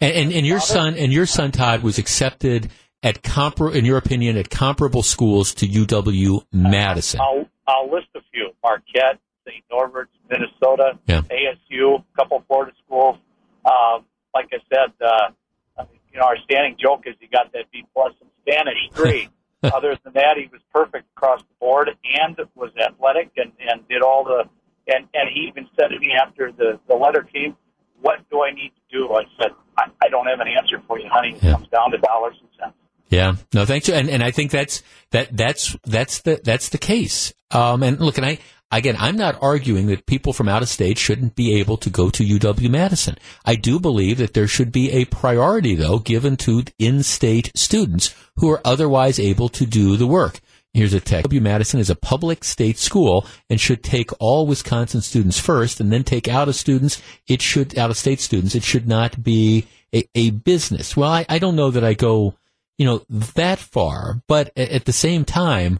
Speaker 1: And, and, and your son, and your son Todd was accepted at compar, in your opinion, at comparable schools to UW Madison.
Speaker 17: I'll I'll list a few: Marquette, St. Norbert's, Minnesota,
Speaker 1: Yeah.
Speaker 17: ASU, a couple of Florida schools. Um, like I said, uh, you know, our standing joke is he got that B plus in Spanish three. Other than that, he was perfect across the board and was athletic and and did all the and and he even said to me after the the letter came, "What do I need to do?" I said, "I, I don't have an answer for you, honey. It comes down to dollars and cents."
Speaker 1: Yeah, no, thanks. And and I think that's that that's that's the that's the case. Um, and look, and I again, I'm not arguing that people from out of state shouldn't be able to go to UW Madison. I do believe that there should be a priority, though, given to in-state students who are otherwise able to do the work. Here's a text. UW Madison is a public state school and should take all Wisconsin students first and then take out of students. It should, out of state students, it should not be a, a business. Well, I, I don't know that I go, you know, that far, but at the same time,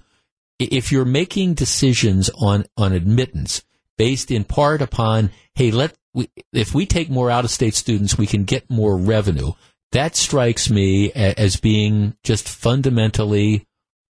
Speaker 1: if you're making decisions on, on admittance based in part upon, hey, let, we, if we take more out of state students, we can get more revenue. That strikes me as being just fundamentally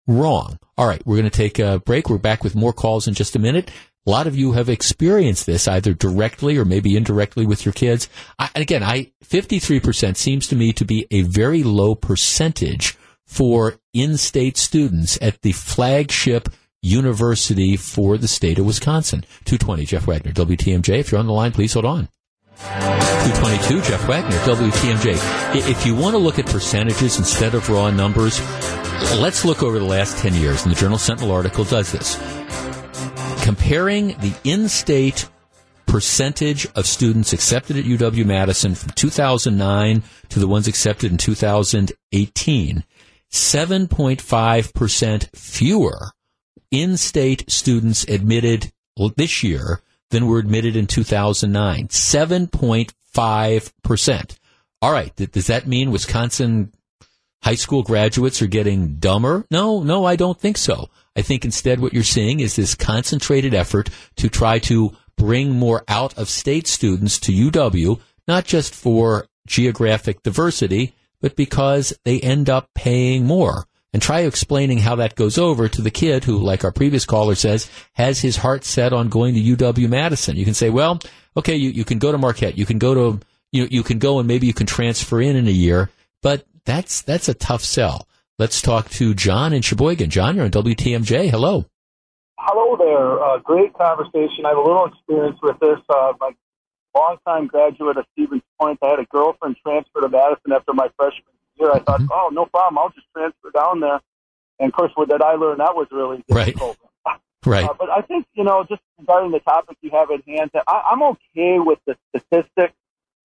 Speaker 1: wrong. All right, we're going to take a break. We're back with more calls in just a minute. A lot of you have experienced this either directly or maybe indirectly with your kids. I, again, I 53% seems to me to be a very low percentage for in-state students at the flagship university for the state of Wisconsin. 220, Jeff Wagner, WTMJ. If you're on the line, please hold on. 222, Jeff Wagner, WTMJ. If you want to look at percentages instead of raw numbers, let's look over the last 10 years, and the Journal Sentinel article does this. Comparing the in-state percentage of students accepted at UW Madison from 2009 to the ones accepted in 2018 7.5% fewer in-state students admitted this year than were admitted in 2009. 7.5%. All right. Does that mean Wisconsin high school graduates are getting dumber? No, no, I don't think so. I think instead what you're seeing is this concentrated effort to try to bring more out of state students to UW, not just for geographic diversity, but because they end up paying more. And try explaining how that goes over to the kid who, like our previous caller says, has his heart set on going to UW Madison. You can say, well, okay, you, you can go to Marquette, you can go to, you, know you can go and maybe you can transfer in in a year, but that's, that's a tough sell. Let's talk to John in Sheboygan. John, you're on WTMJ. Hello.
Speaker 18: Hello there. Uh, great conversation. I have a little experience with this. Uh, my longtime graduate of Stevens Point. I had a girlfriend transfer to Madison after my freshman year. I thought, mm-hmm. oh, no problem. I'll just transfer down there. And of course, what did I learn? That was really difficult.
Speaker 1: Right. right. Uh,
Speaker 18: but I think, you know, just regarding the topic you have at hand, I, I'm okay with the statistic.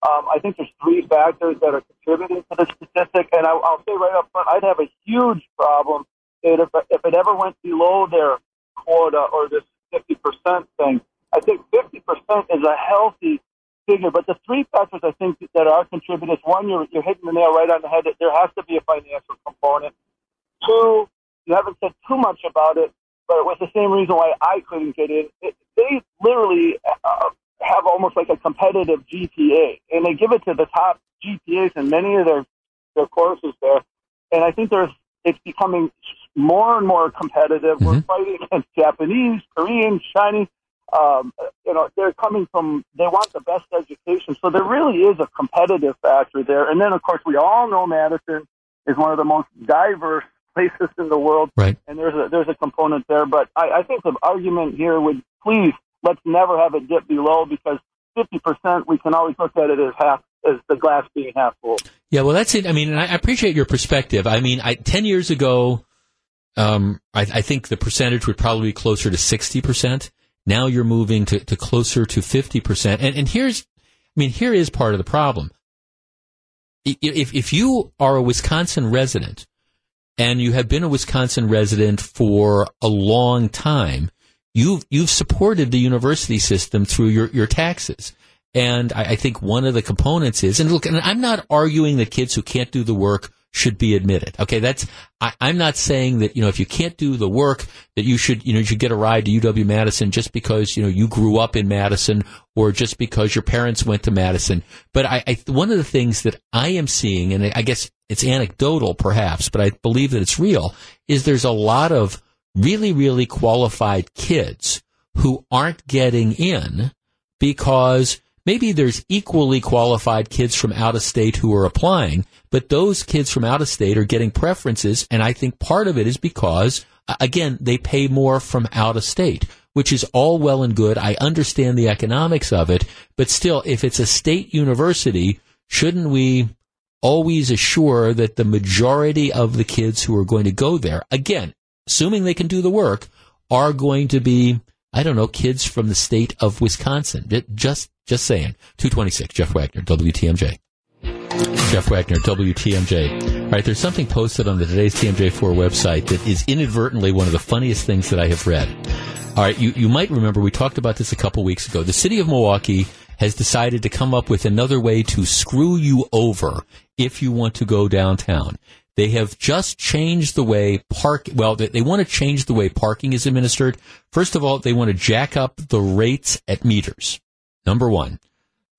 Speaker 18: Um, I think there's three factors that are contributing to the statistic. And I, I'll say right up front, I'd have a huge problem if, if it ever went below their quota or this 50% thing. I think 50% is a healthy figure. But the three factors I think that are contributors: one, you're you're hitting the nail right on the head. That there has to be a financial component. Two, you haven't said too much about it, but it was the same reason why I couldn't get in. It, they literally uh, have almost like a competitive GPA, and they give it to the top GPAs in many of their their courses there. And I think there's it's becoming more and more competitive. Mm-hmm. We're fighting against Japanese, Korean, Chinese um, you know, they're coming from, they want the best education. So there really is a competitive factor there. And then, of course, we all know Madison is one of the most diverse places in the world.
Speaker 1: Right.
Speaker 18: And there's a, there's a component there. But I, I think the argument here would please, let's never have it dip below because 50%, we can always look at it as half, as the glass being half full.
Speaker 1: Yeah, well, that's it. I mean, I appreciate your perspective. I mean, I, 10 years ago, um, I, I think the percentage would probably be closer to 60%. Now you're moving to, to closer to 50%. And, and here's, I mean, here is part of the problem. If, if you are a Wisconsin resident and you have been a Wisconsin resident for a long time, you've, you've supported the university system through your, your taxes. And I, I think one of the components is, and look, and I'm not arguing that kids who can't do the work should be admitted. Okay, that's I, am not saying that you know if you can't do the work that you should you know you should get a ride to UW Madison just because you know you grew up in Madison or just because your parents went to Madison. But I, I one of the things that I am seeing, and I guess it's anecdotal perhaps, but I believe that it's real, is there's a lot of really really qualified kids who aren't getting in because maybe there's equally qualified kids from out of state who are applying, but those kids from out of state are getting preferences. And I think part of it is because, again, they pay more from out of state, which is all well and good. I understand the economics of it, but still, if it's a state university, shouldn't we always assure that the majority of the kids who are going to go there, again, assuming they can do the work, are going to be I don't know, kids from the state of Wisconsin. Just, just saying. 226, Jeff Wagner, WTMJ. Jeff Wagner, WTMJ. All right, there's something posted on the today's TMJ4 website that is inadvertently one of the funniest things that I have read. All right, you, you might remember we talked about this a couple weeks ago. The city of Milwaukee has decided to come up with another way to screw you over if you want to go downtown. They have just changed the way park, well, they, they want to change the way parking is administered. First of all, they want to jack up the rates at meters. Number one.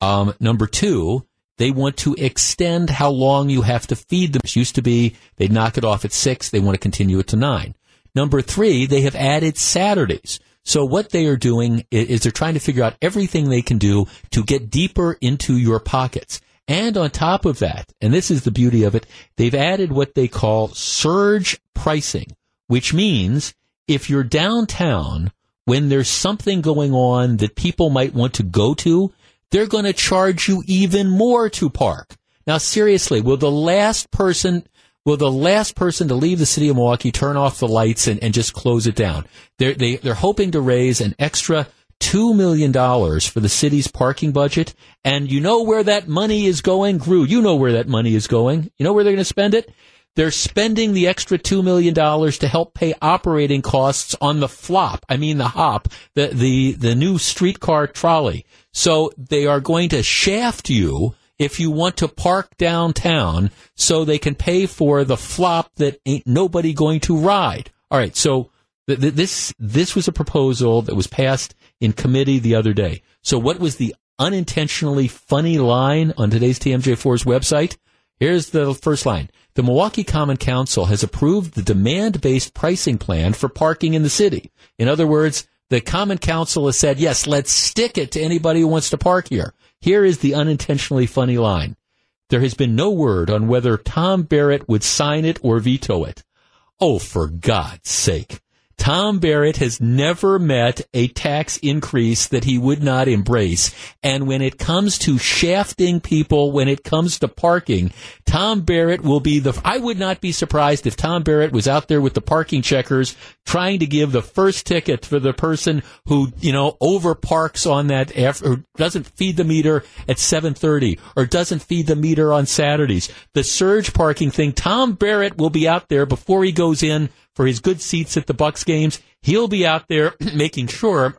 Speaker 1: Um, number two, they want to extend how long you have to feed them. It used to be they'd knock it off at six. They want to continue it to nine. Number three, they have added Saturdays. So what they are doing is they're trying to figure out everything they can do to get deeper into your pockets. And on top of that, and this is the beauty of it, they've added what they call surge pricing, which means if you're downtown, when there's something going on that people might want to go to, they're going to charge you even more to park. Now, seriously, will the last person, will the last person to leave the city of Milwaukee turn off the lights and, and just close it down? They're, they, they're hoping to raise an extra $2 million for the city's parking budget. And you know where that money is going? Gru, you know where that money is going. You know where they're going to spend it? They're spending the extra $2 million to help pay operating costs on the flop. I mean, the hop, the, the, the new streetcar trolley. So they are going to shaft you if you want to park downtown so they can pay for the flop that ain't nobody going to ride. All right. So this, this was a proposal that was passed in committee the other day. So what was the unintentionally funny line on today's TMJ4's website? Here's the first line. The Milwaukee Common Council has approved the demand-based pricing plan for parking in the city. In other words, the Common Council has said, yes, let's stick it to anybody who wants to park here. Here is the unintentionally funny line. There has been no word on whether Tom Barrett would sign it or veto it. Oh, for God's sake. Tom Barrett has never met a tax increase that he would not embrace. And when it comes to shafting people, when it comes to parking, Tom Barrett will be the, I would not be surprised if Tom Barrett was out there with the parking checkers trying to give the first ticket for the person who, you know, over parks on that, or doesn't feed the meter at 730 or doesn't feed the meter on Saturdays. The surge parking thing, Tom Barrett will be out there before he goes in for his good seats at the Bucks games. He'll be out there making sure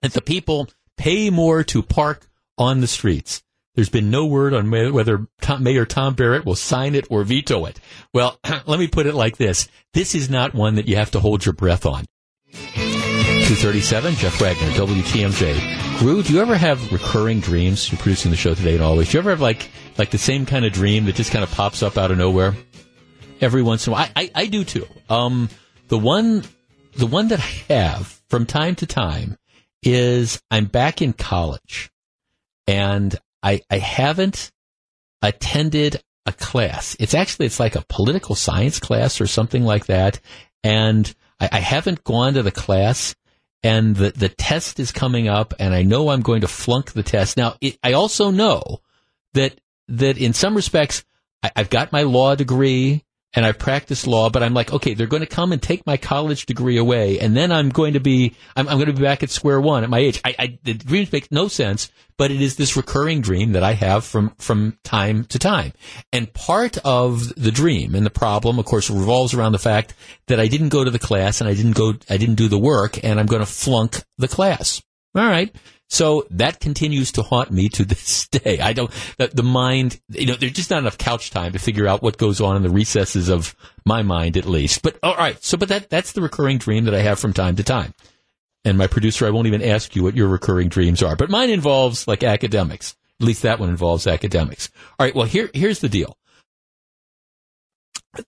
Speaker 1: that the people pay more to park on the streets. There's been no word on whether Tom, Mayor Tom Barrett will sign it or veto it. Well, let me put it like this. This is not one that you have to hold your breath on. 237, Jeff Wagner, WTMJ. Gru, do you ever have recurring dreams? You're producing the show today and always. Do you ever have like, like the same kind of dream that just kind of pops up out of nowhere? Every once in a while. I, I, I do too. Um, the one, the one that I have from time to time is I'm back in college and I, I haven't attended a class. It's actually, it's like a political science class or something like that. And I, I haven't gone to the class and the, the test is coming up and I know I'm going to flunk the test. Now, it, I also know that, that in some respects, I, I've got my law degree and I've practiced law, but I'm like, okay, they're going to come and take my college degree away, and then I'm going to be, I'm, I'm going to be back at square one at my age. I, I, the dreams make no sense, but it is this recurring dream that I have from, from time to time. And part of the dream and the problem, of course, revolves around the fact that I didn't go to the class and I didn't go, I didn't do the work, and I'm going to flunk the class. All right. So that continues to haunt me to this day. I don't, the, the, mind, you know, there's just not enough couch time to figure out what goes on in the recesses of my mind at least. But all right. So, but that, that's the recurring dream that I have from time to time. And my producer, I won't even ask you what your recurring dreams are, but mine involves like academics. At least that one involves academics. All right. Well, here, here's the deal.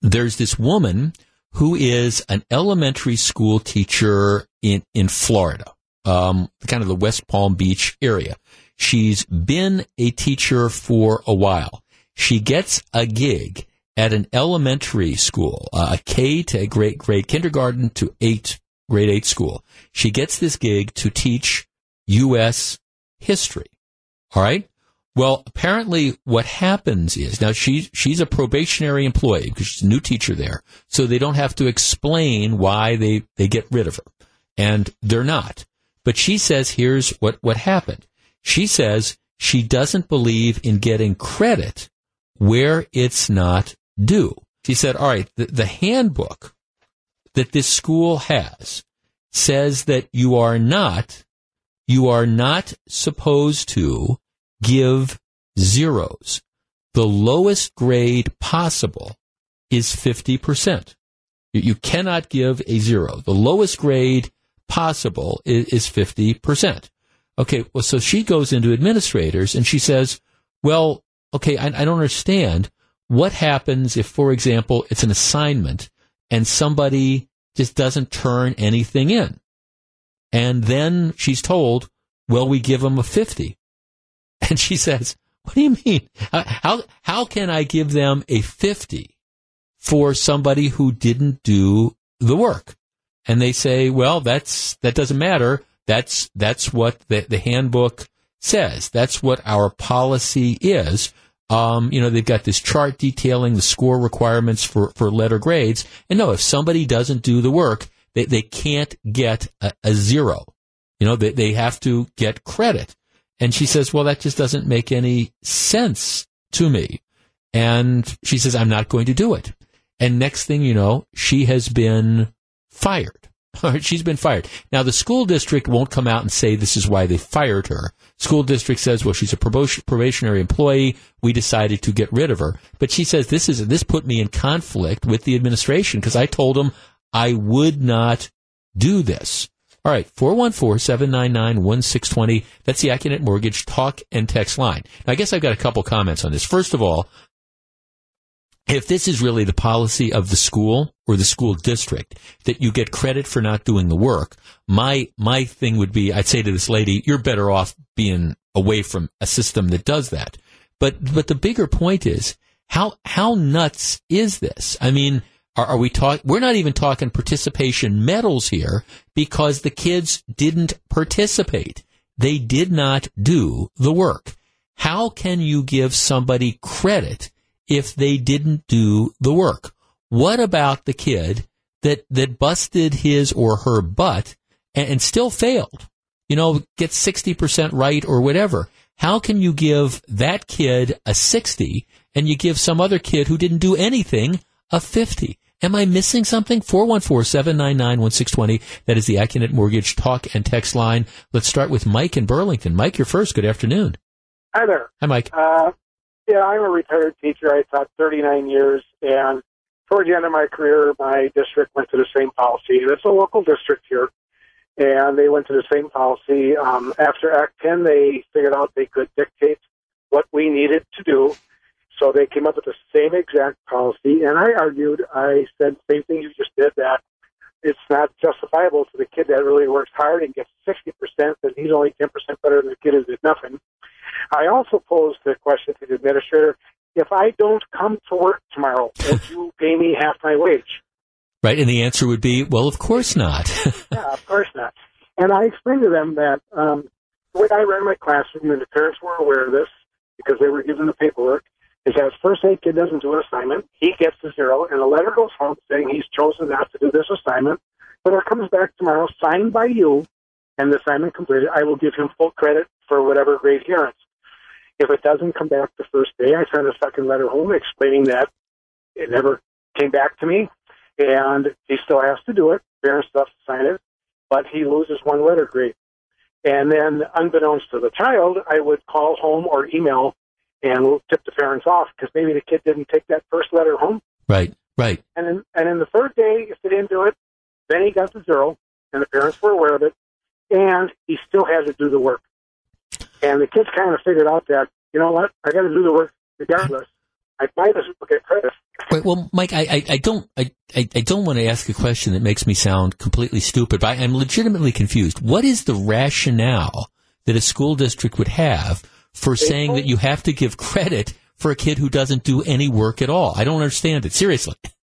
Speaker 1: There's this woman who is an elementary school teacher in, in Florida um, kind of the West Palm Beach area. She's been a teacher for a while. She gets a gig at an elementary school, uh, a K to grade, grade kindergarten to eight, grade eight school. She gets this gig to teach U.S. history. All right. Well, apparently what happens is now she's, she's a probationary employee because she's a new teacher there. So they don't have to explain why they, they get rid of her. And they're not. But she says here's what, what happened. She says she doesn't believe in getting credit where it's not due. She said, all right, the, the handbook that this school has says that you are not, you are not supposed to give zeros. The lowest grade possible is 50%. You- You cannot give a zero. The lowest grade possible is, is 50%. Okay, well, so she goes into administrators and she says, well, okay, I, I don't understand. What happens if, for example, it's an assignment and somebody just doesn't turn anything in? And then she's told, well, we give them a 50. And she says, what do you mean? How, how can I give them a 50 for somebody who didn't do the work? And they say, well, that's, that doesn't matter. That's, that's what the, the handbook says. That's what our policy is. Um, you know, they've got this chart detailing the score requirements for, for letter grades. And no, if somebody doesn't do the work, they, they can't get a, a zero. You know, they, they have to get credit. And she says, well, that just doesn't make any sense to me. And she says, I'm not going to do it. And next thing you know, she has been fired. She's been fired. Now, the school district won't come out and say this is why they fired her. School district says, well, she's a probationary employee. We decided to get rid of her. But she says this is, this put me in conflict with the administration because I told them I would not do this. All right, 414-799-1620. That's the Accunet Mortgage talk and text line. Now, I guess I've got a couple comments on this. First of all, if this is really the policy of the school or the school district that you get credit for not doing the work, my my thing would be I'd say to this lady, you're better off being away from a system that does that. But but the bigger point is how how nuts is this? I mean, are, are we talking? We're not even talking participation medals here because the kids didn't participate. They did not do the work. How can you give somebody credit if they didn't do the work? What about the kid that that busted his or her butt and, and still failed? You know, get sixty percent right or whatever. How can you give that kid a sixty and you give some other kid who didn't do anything a fifty? Am I missing something? 414-799-1620. That is the Accunet Mortgage talk and text line. Let's start with Mike in Burlington. Mike, you're first. Good afternoon.
Speaker 14: Hi there.
Speaker 1: Hi, Mike.
Speaker 14: Uh, yeah, I'm a retired teacher. I taught 39 years, and toward the end of my career, my district went to the same policy. And it's a local district here, and they went to the same policy. Um, after Act 10, they figured out they could dictate what we needed to do. So they came up with the same exact policy, and I argued, I said same thing you just did, that it's not justifiable to the kid that really works hard and gets 60%, that he's only 10% better than the kid who did nothing. I also posed the question to the administrator, if I don't come to work tomorrow, will you pay me half my wage?
Speaker 1: Right, and the answer would be, well, of course not.
Speaker 14: yeah, of course not. And I explained to them that um, the way I ran my classroom, and the parents were aware of this because they were given the paperwork, is that if first aid kid doesn't do an assignment, he gets a zero, and a letter goes home saying he's chosen not to do this assignment. But it comes back tomorrow, signed by you, and the assignment completed. I will give him full credit for whatever grade he earns. If it doesn't come back the first day, I send a second letter home explaining that it never came back to me, and he still has to do it. Parents still have to sign it, but he loses one letter grade. And then, unbeknownst to the child, I would call home or email and tip the parents off because maybe the kid didn't take that first letter home.
Speaker 1: Right, right.
Speaker 14: And then, and then the third day, if they didn't do it, then he got the zero, and the parents were aware of it, and he still had to do the work. And the kids kind of figured out that, you know what, I got to do the work regardless. I might as well get credit.
Speaker 1: Wait, well, Mike, I, I, I don't, I, I, I don't want to ask a question that makes me sound completely stupid, but I'm legitimately confused. What is the rationale that a school district would have for saying that you have to give credit for a kid who doesn't do any work at all? I don't understand it. Seriously.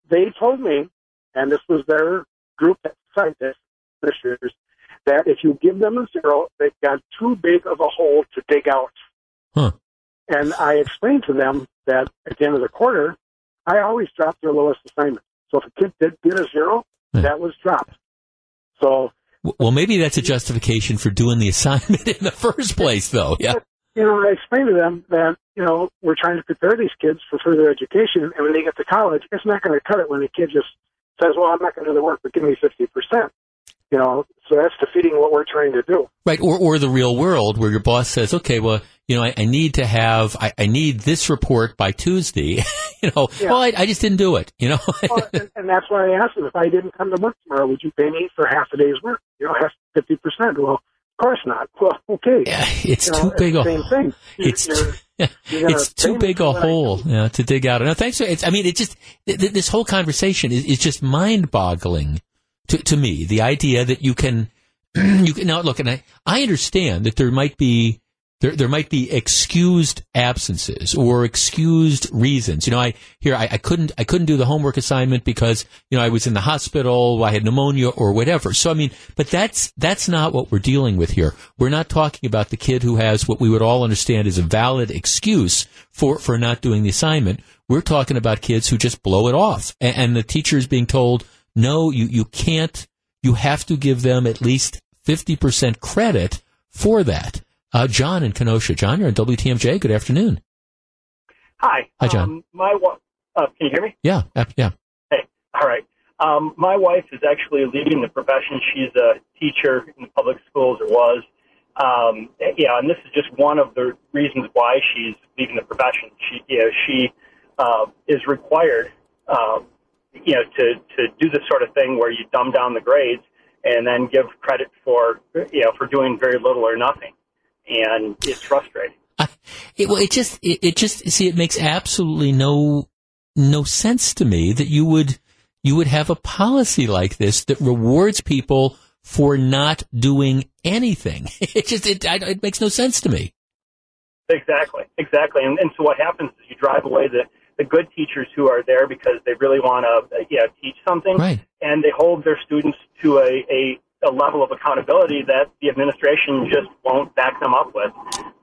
Speaker 14: They told me, and this was their group that decided this, that if you give them a zero, they've got too big of a hole to dig out.
Speaker 1: Huh.
Speaker 14: And I explained to them that at the end of the quarter, I always drop their lowest assignment. So if a kid did get a zero, hmm. that was dropped. So
Speaker 1: Well, maybe that's a justification for doing the assignment in the first place, though. Yeah.
Speaker 14: You know, I explained to them that, you know, we're trying to prepare these kids for further education, and when they get to college, it's not going to cut it when the kid just says, well, I'm not going to do the work, but give me 50%. You know, so that's defeating what we're trying to do.
Speaker 1: Right, or or the real world where your boss says, "Okay, well, you know, I, I need to have, I, I need this report by Tuesday." you know,
Speaker 14: Yeah.
Speaker 1: well, I, I just didn't do it. You know,
Speaker 14: well, and, and that's why I asked him, if I didn't come to work tomorrow, would you pay me for half a day's work? You know, half fifty percent. Well, of course not. Well, okay.
Speaker 1: Yeah, it's
Speaker 14: You know,
Speaker 1: too big
Speaker 14: the
Speaker 1: a
Speaker 14: same thing.
Speaker 1: It's
Speaker 14: You're- you're gonna
Speaker 1: it's too big a hole you know, to dig out. No, thanks. For, it's, I mean, it just th- th- this whole conversation is, is just mind-boggling to to me. The idea that you can you can now look, and I I understand that there might be there there might be excused absences or excused reasons. You know, I here I, I couldn't I couldn't do the homework assignment because you know I was in the hospital, I had pneumonia or whatever. So I mean, but that's that's not what we're dealing with here. We're not talking about the kid who has what we would all understand is a valid excuse for for not doing the assignment. We're talking about kids who just blow it off, and, and the teacher is being told, no, you you can't. You have to give them at least fifty percent credit for that. Uh, John in Kenosha. John, you're on WTMJ. Good afternoon.
Speaker 19: Hi.
Speaker 1: Hi, John.
Speaker 19: Um, my wa- uh, can you hear me?
Speaker 1: Yeah, uh, yeah.
Speaker 19: Hey. All right. Um, my wife is actually leaving the profession. She's a teacher in the public schools, or was. Um, yeah, and this is just one of the reasons why she's leaving the profession. She, you know, she uh, is required, um, you know, to to do this sort of thing where you dumb down the grades and then give credit for, you know, for doing very little or nothing, and it's frustrating.
Speaker 1: It, well, it just, it, it just, see, it makes absolutely no, no sense to me that you would, you would have a policy like this that rewards people for not doing anything. It just, it, I, it makes no sense to me.
Speaker 19: Exactly, exactly. And, and so what happens is you drive away the, the good teachers who are there because they really want to yeah, teach something.
Speaker 1: Right.
Speaker 19: And they hold their students to a, a, a level of accountability that the administration just won't back them up with.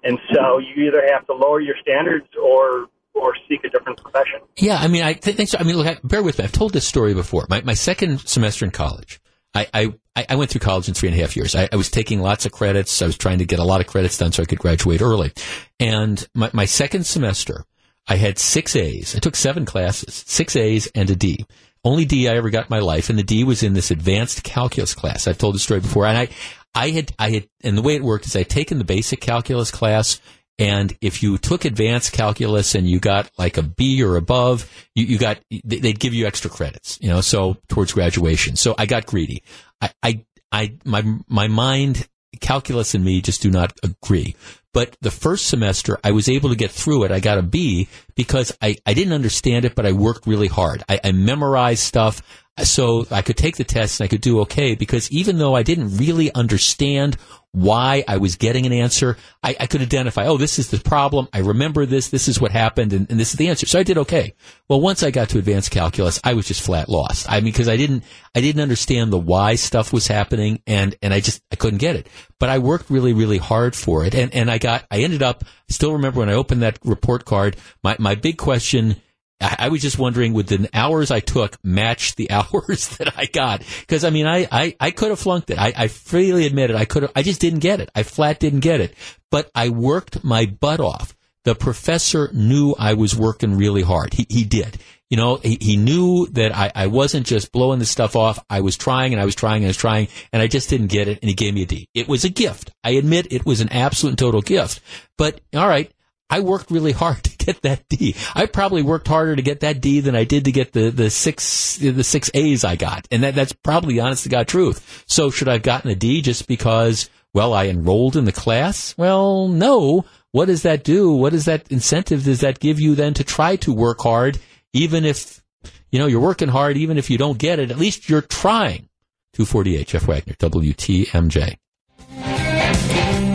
Speaker 19: And so you either have to lower your standards or or seek a different profession.
Speaker 1: Yeah, I mean, I th- think so. I mean, look, I, bear with me. I've told this story before. My, my second semester in college, I, I, I went through college in three and a half years. I, I was taking lots of credits. I was trying to get a lot of credits done so I could graduate early. And my, my second semester, I had six A's. I took seven classes, six A's and a D. Only D I ever got in my life, and the D was in this advanced calculus class. I've told the story before, and I, I had, I had, and the way it worked is I'd taken the basic calculus class, and if you took advanced calculus and you got like a B or above, you, you got, they'd give you extra credits, you know, so towards graduation. So I got greedy. I, I, I, my, my mind, calculus and me just do not agree. But the first semester, I was able to get through it. I got a B because I, I didn't understand it, but I worked really hard. I, I memorized stuff so I could take the test and I could do okay because even though I didn't really understand why I was getting an answer, I, I could identify, oh, this is the problem. I remember this. This is what happened and, and this is the answer. So I did okay. Well, once I got to advanced calculus, I was just flat lost. I mean, because I didn't, I didn't understand the why stuff was happening and, and I just, I couldn't get it. But I worked really, really hard for it. And, and I got, I ended up, I still remember when I opened that report card, my, my big question, I, was just wondering, would the hours I took match the hours that I got? Because I mean, I, I, I could have flunked it. I, I freely admit it. I could I just didn't get it. I flat didn't get it. But I worked my butt off. The professor knew I was working really hard. He, he did. You know, he, he knew that I, I wasn't just blowing this stuff off. I was trying and I was trying and I was trying and I just didn't get it and he gave me a D. It was a gift. I admit it was an absolute and total gift. But all right, I worked really hard get that D. I probably worked harder to get that D than I did to get the, the six the six A's I got, and that, that's probably honest to God truth. So should I have gotten a D just because well I enrolled in the class? Well, no. What does that do? What does that incentive does that give you then to try to work hard, even if you know you're working hard, even if you don't get it? At least you're trying. Two forty eight, Jeff Wagner, WTMJ.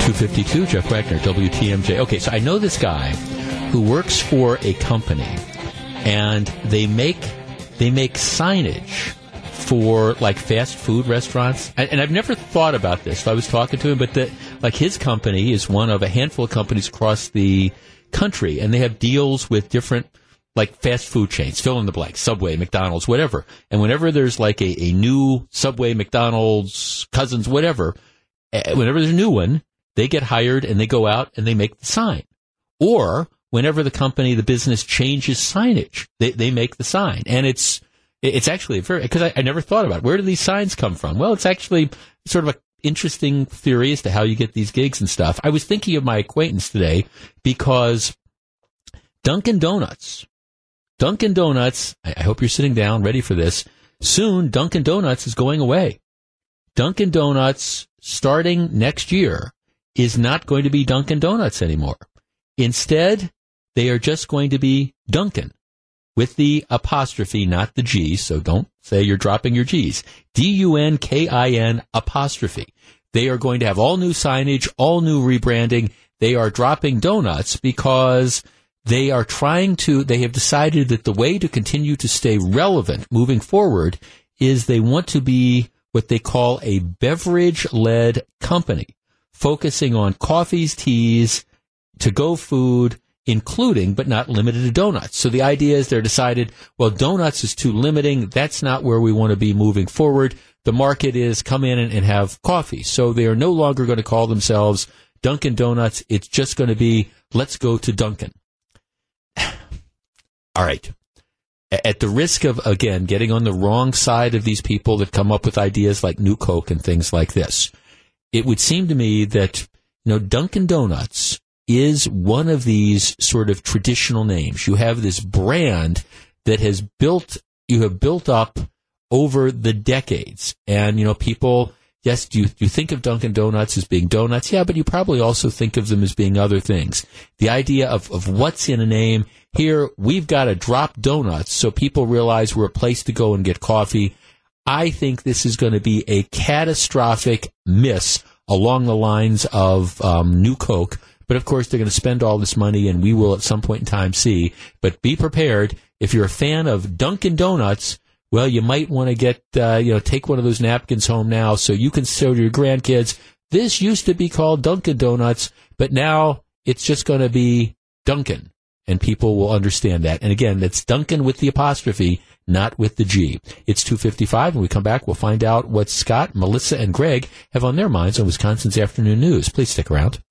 Speaker 1: 252, Jeff Wagner, WTMJ. Okay, so I know this guy who works for a company and they make they make signage for like fast food restaurants. And, and I've never thought about this. I was talking to him, but the, like his company is one of a handful of companies across the country and they have deals with different like fast food chains, fill in the blank, Subway, McDonald's, whatever. And whenever there's like a, a new Subway, McDonald's, Cousins, whatever, eh, whenever there's a new one, they get hired and they go out and they make the sign. Or whenever the company, the business changes signage, they, they make the sign. And it's, it's actually very, because I, I never thought about it. Where do these signs come from? Well, it's actually sort of a interesting theory as to how you get these gigs and stuff. I was thinking of my acquaintance today because Dunkin' Donuts, Dunkin' Donuts, I hope you're sitting down ready for this. Soon, Dunkin' Donuts is going away. Dunkin' Donuts, starting next year, is not going to be Dunkin' Donuts anymore. Instead, they are just going to be Dunkin' with the apostrophe, not the G. So don't say you're dropping your G's. D-U-N-K-I-N apostrophe. They are going to have all new signage, all new rebranding. They are dropping donuts because they are trying to, they have decided that the way to continue to stay relevant moving forward is they want to be what they call a beverage led company, focusing on coffees, teas, to go food, including but not limited to donuts. So the idea is they're decided, well, donuts is too limiting. That's not where we want to be moving forward. The market is come in and, and have coffee. So they are no longer going to call themselves Dunkin' Donuts. It's just going to be let's go to Dunkin'. All right. At the risk of, again, getting on the wrong side of these people that come up with ideas like New Coke and things like this, it would seem to me that, you know, Dunkin' Donuts is one of these sort of traditional names. You have this brand that has built, you have built up over the decades. And, you know, people, yes, do you, do you think of Dunkin' Donuts as being donuts? Yeah, but you probably also think of them as being other things. The idea of, of what's in a name. Here, we've got to drop donuts so people realize we're a place to go and get coffee. I think this is going to be a catastrophic miss along the lines of um, New Coke. But of course, they're going to spend all this money, and we will at some point in time see. But be prepared. If you're a fan of Dunkin' Donuts, well, you might want to get, uh, you know, take one of those napkins home now so you can show your grandkids. This used to be called Dunkin' Donuts, but now it's just going to be Dunkin', and people will understand that. And again, that's Dunkin' with the apostrophe, not with the G. It's 255. When we come back, we'll find out what Scott, Melissa, and Greg have on their minds on Wisconsin's afternoon news. Please stick around.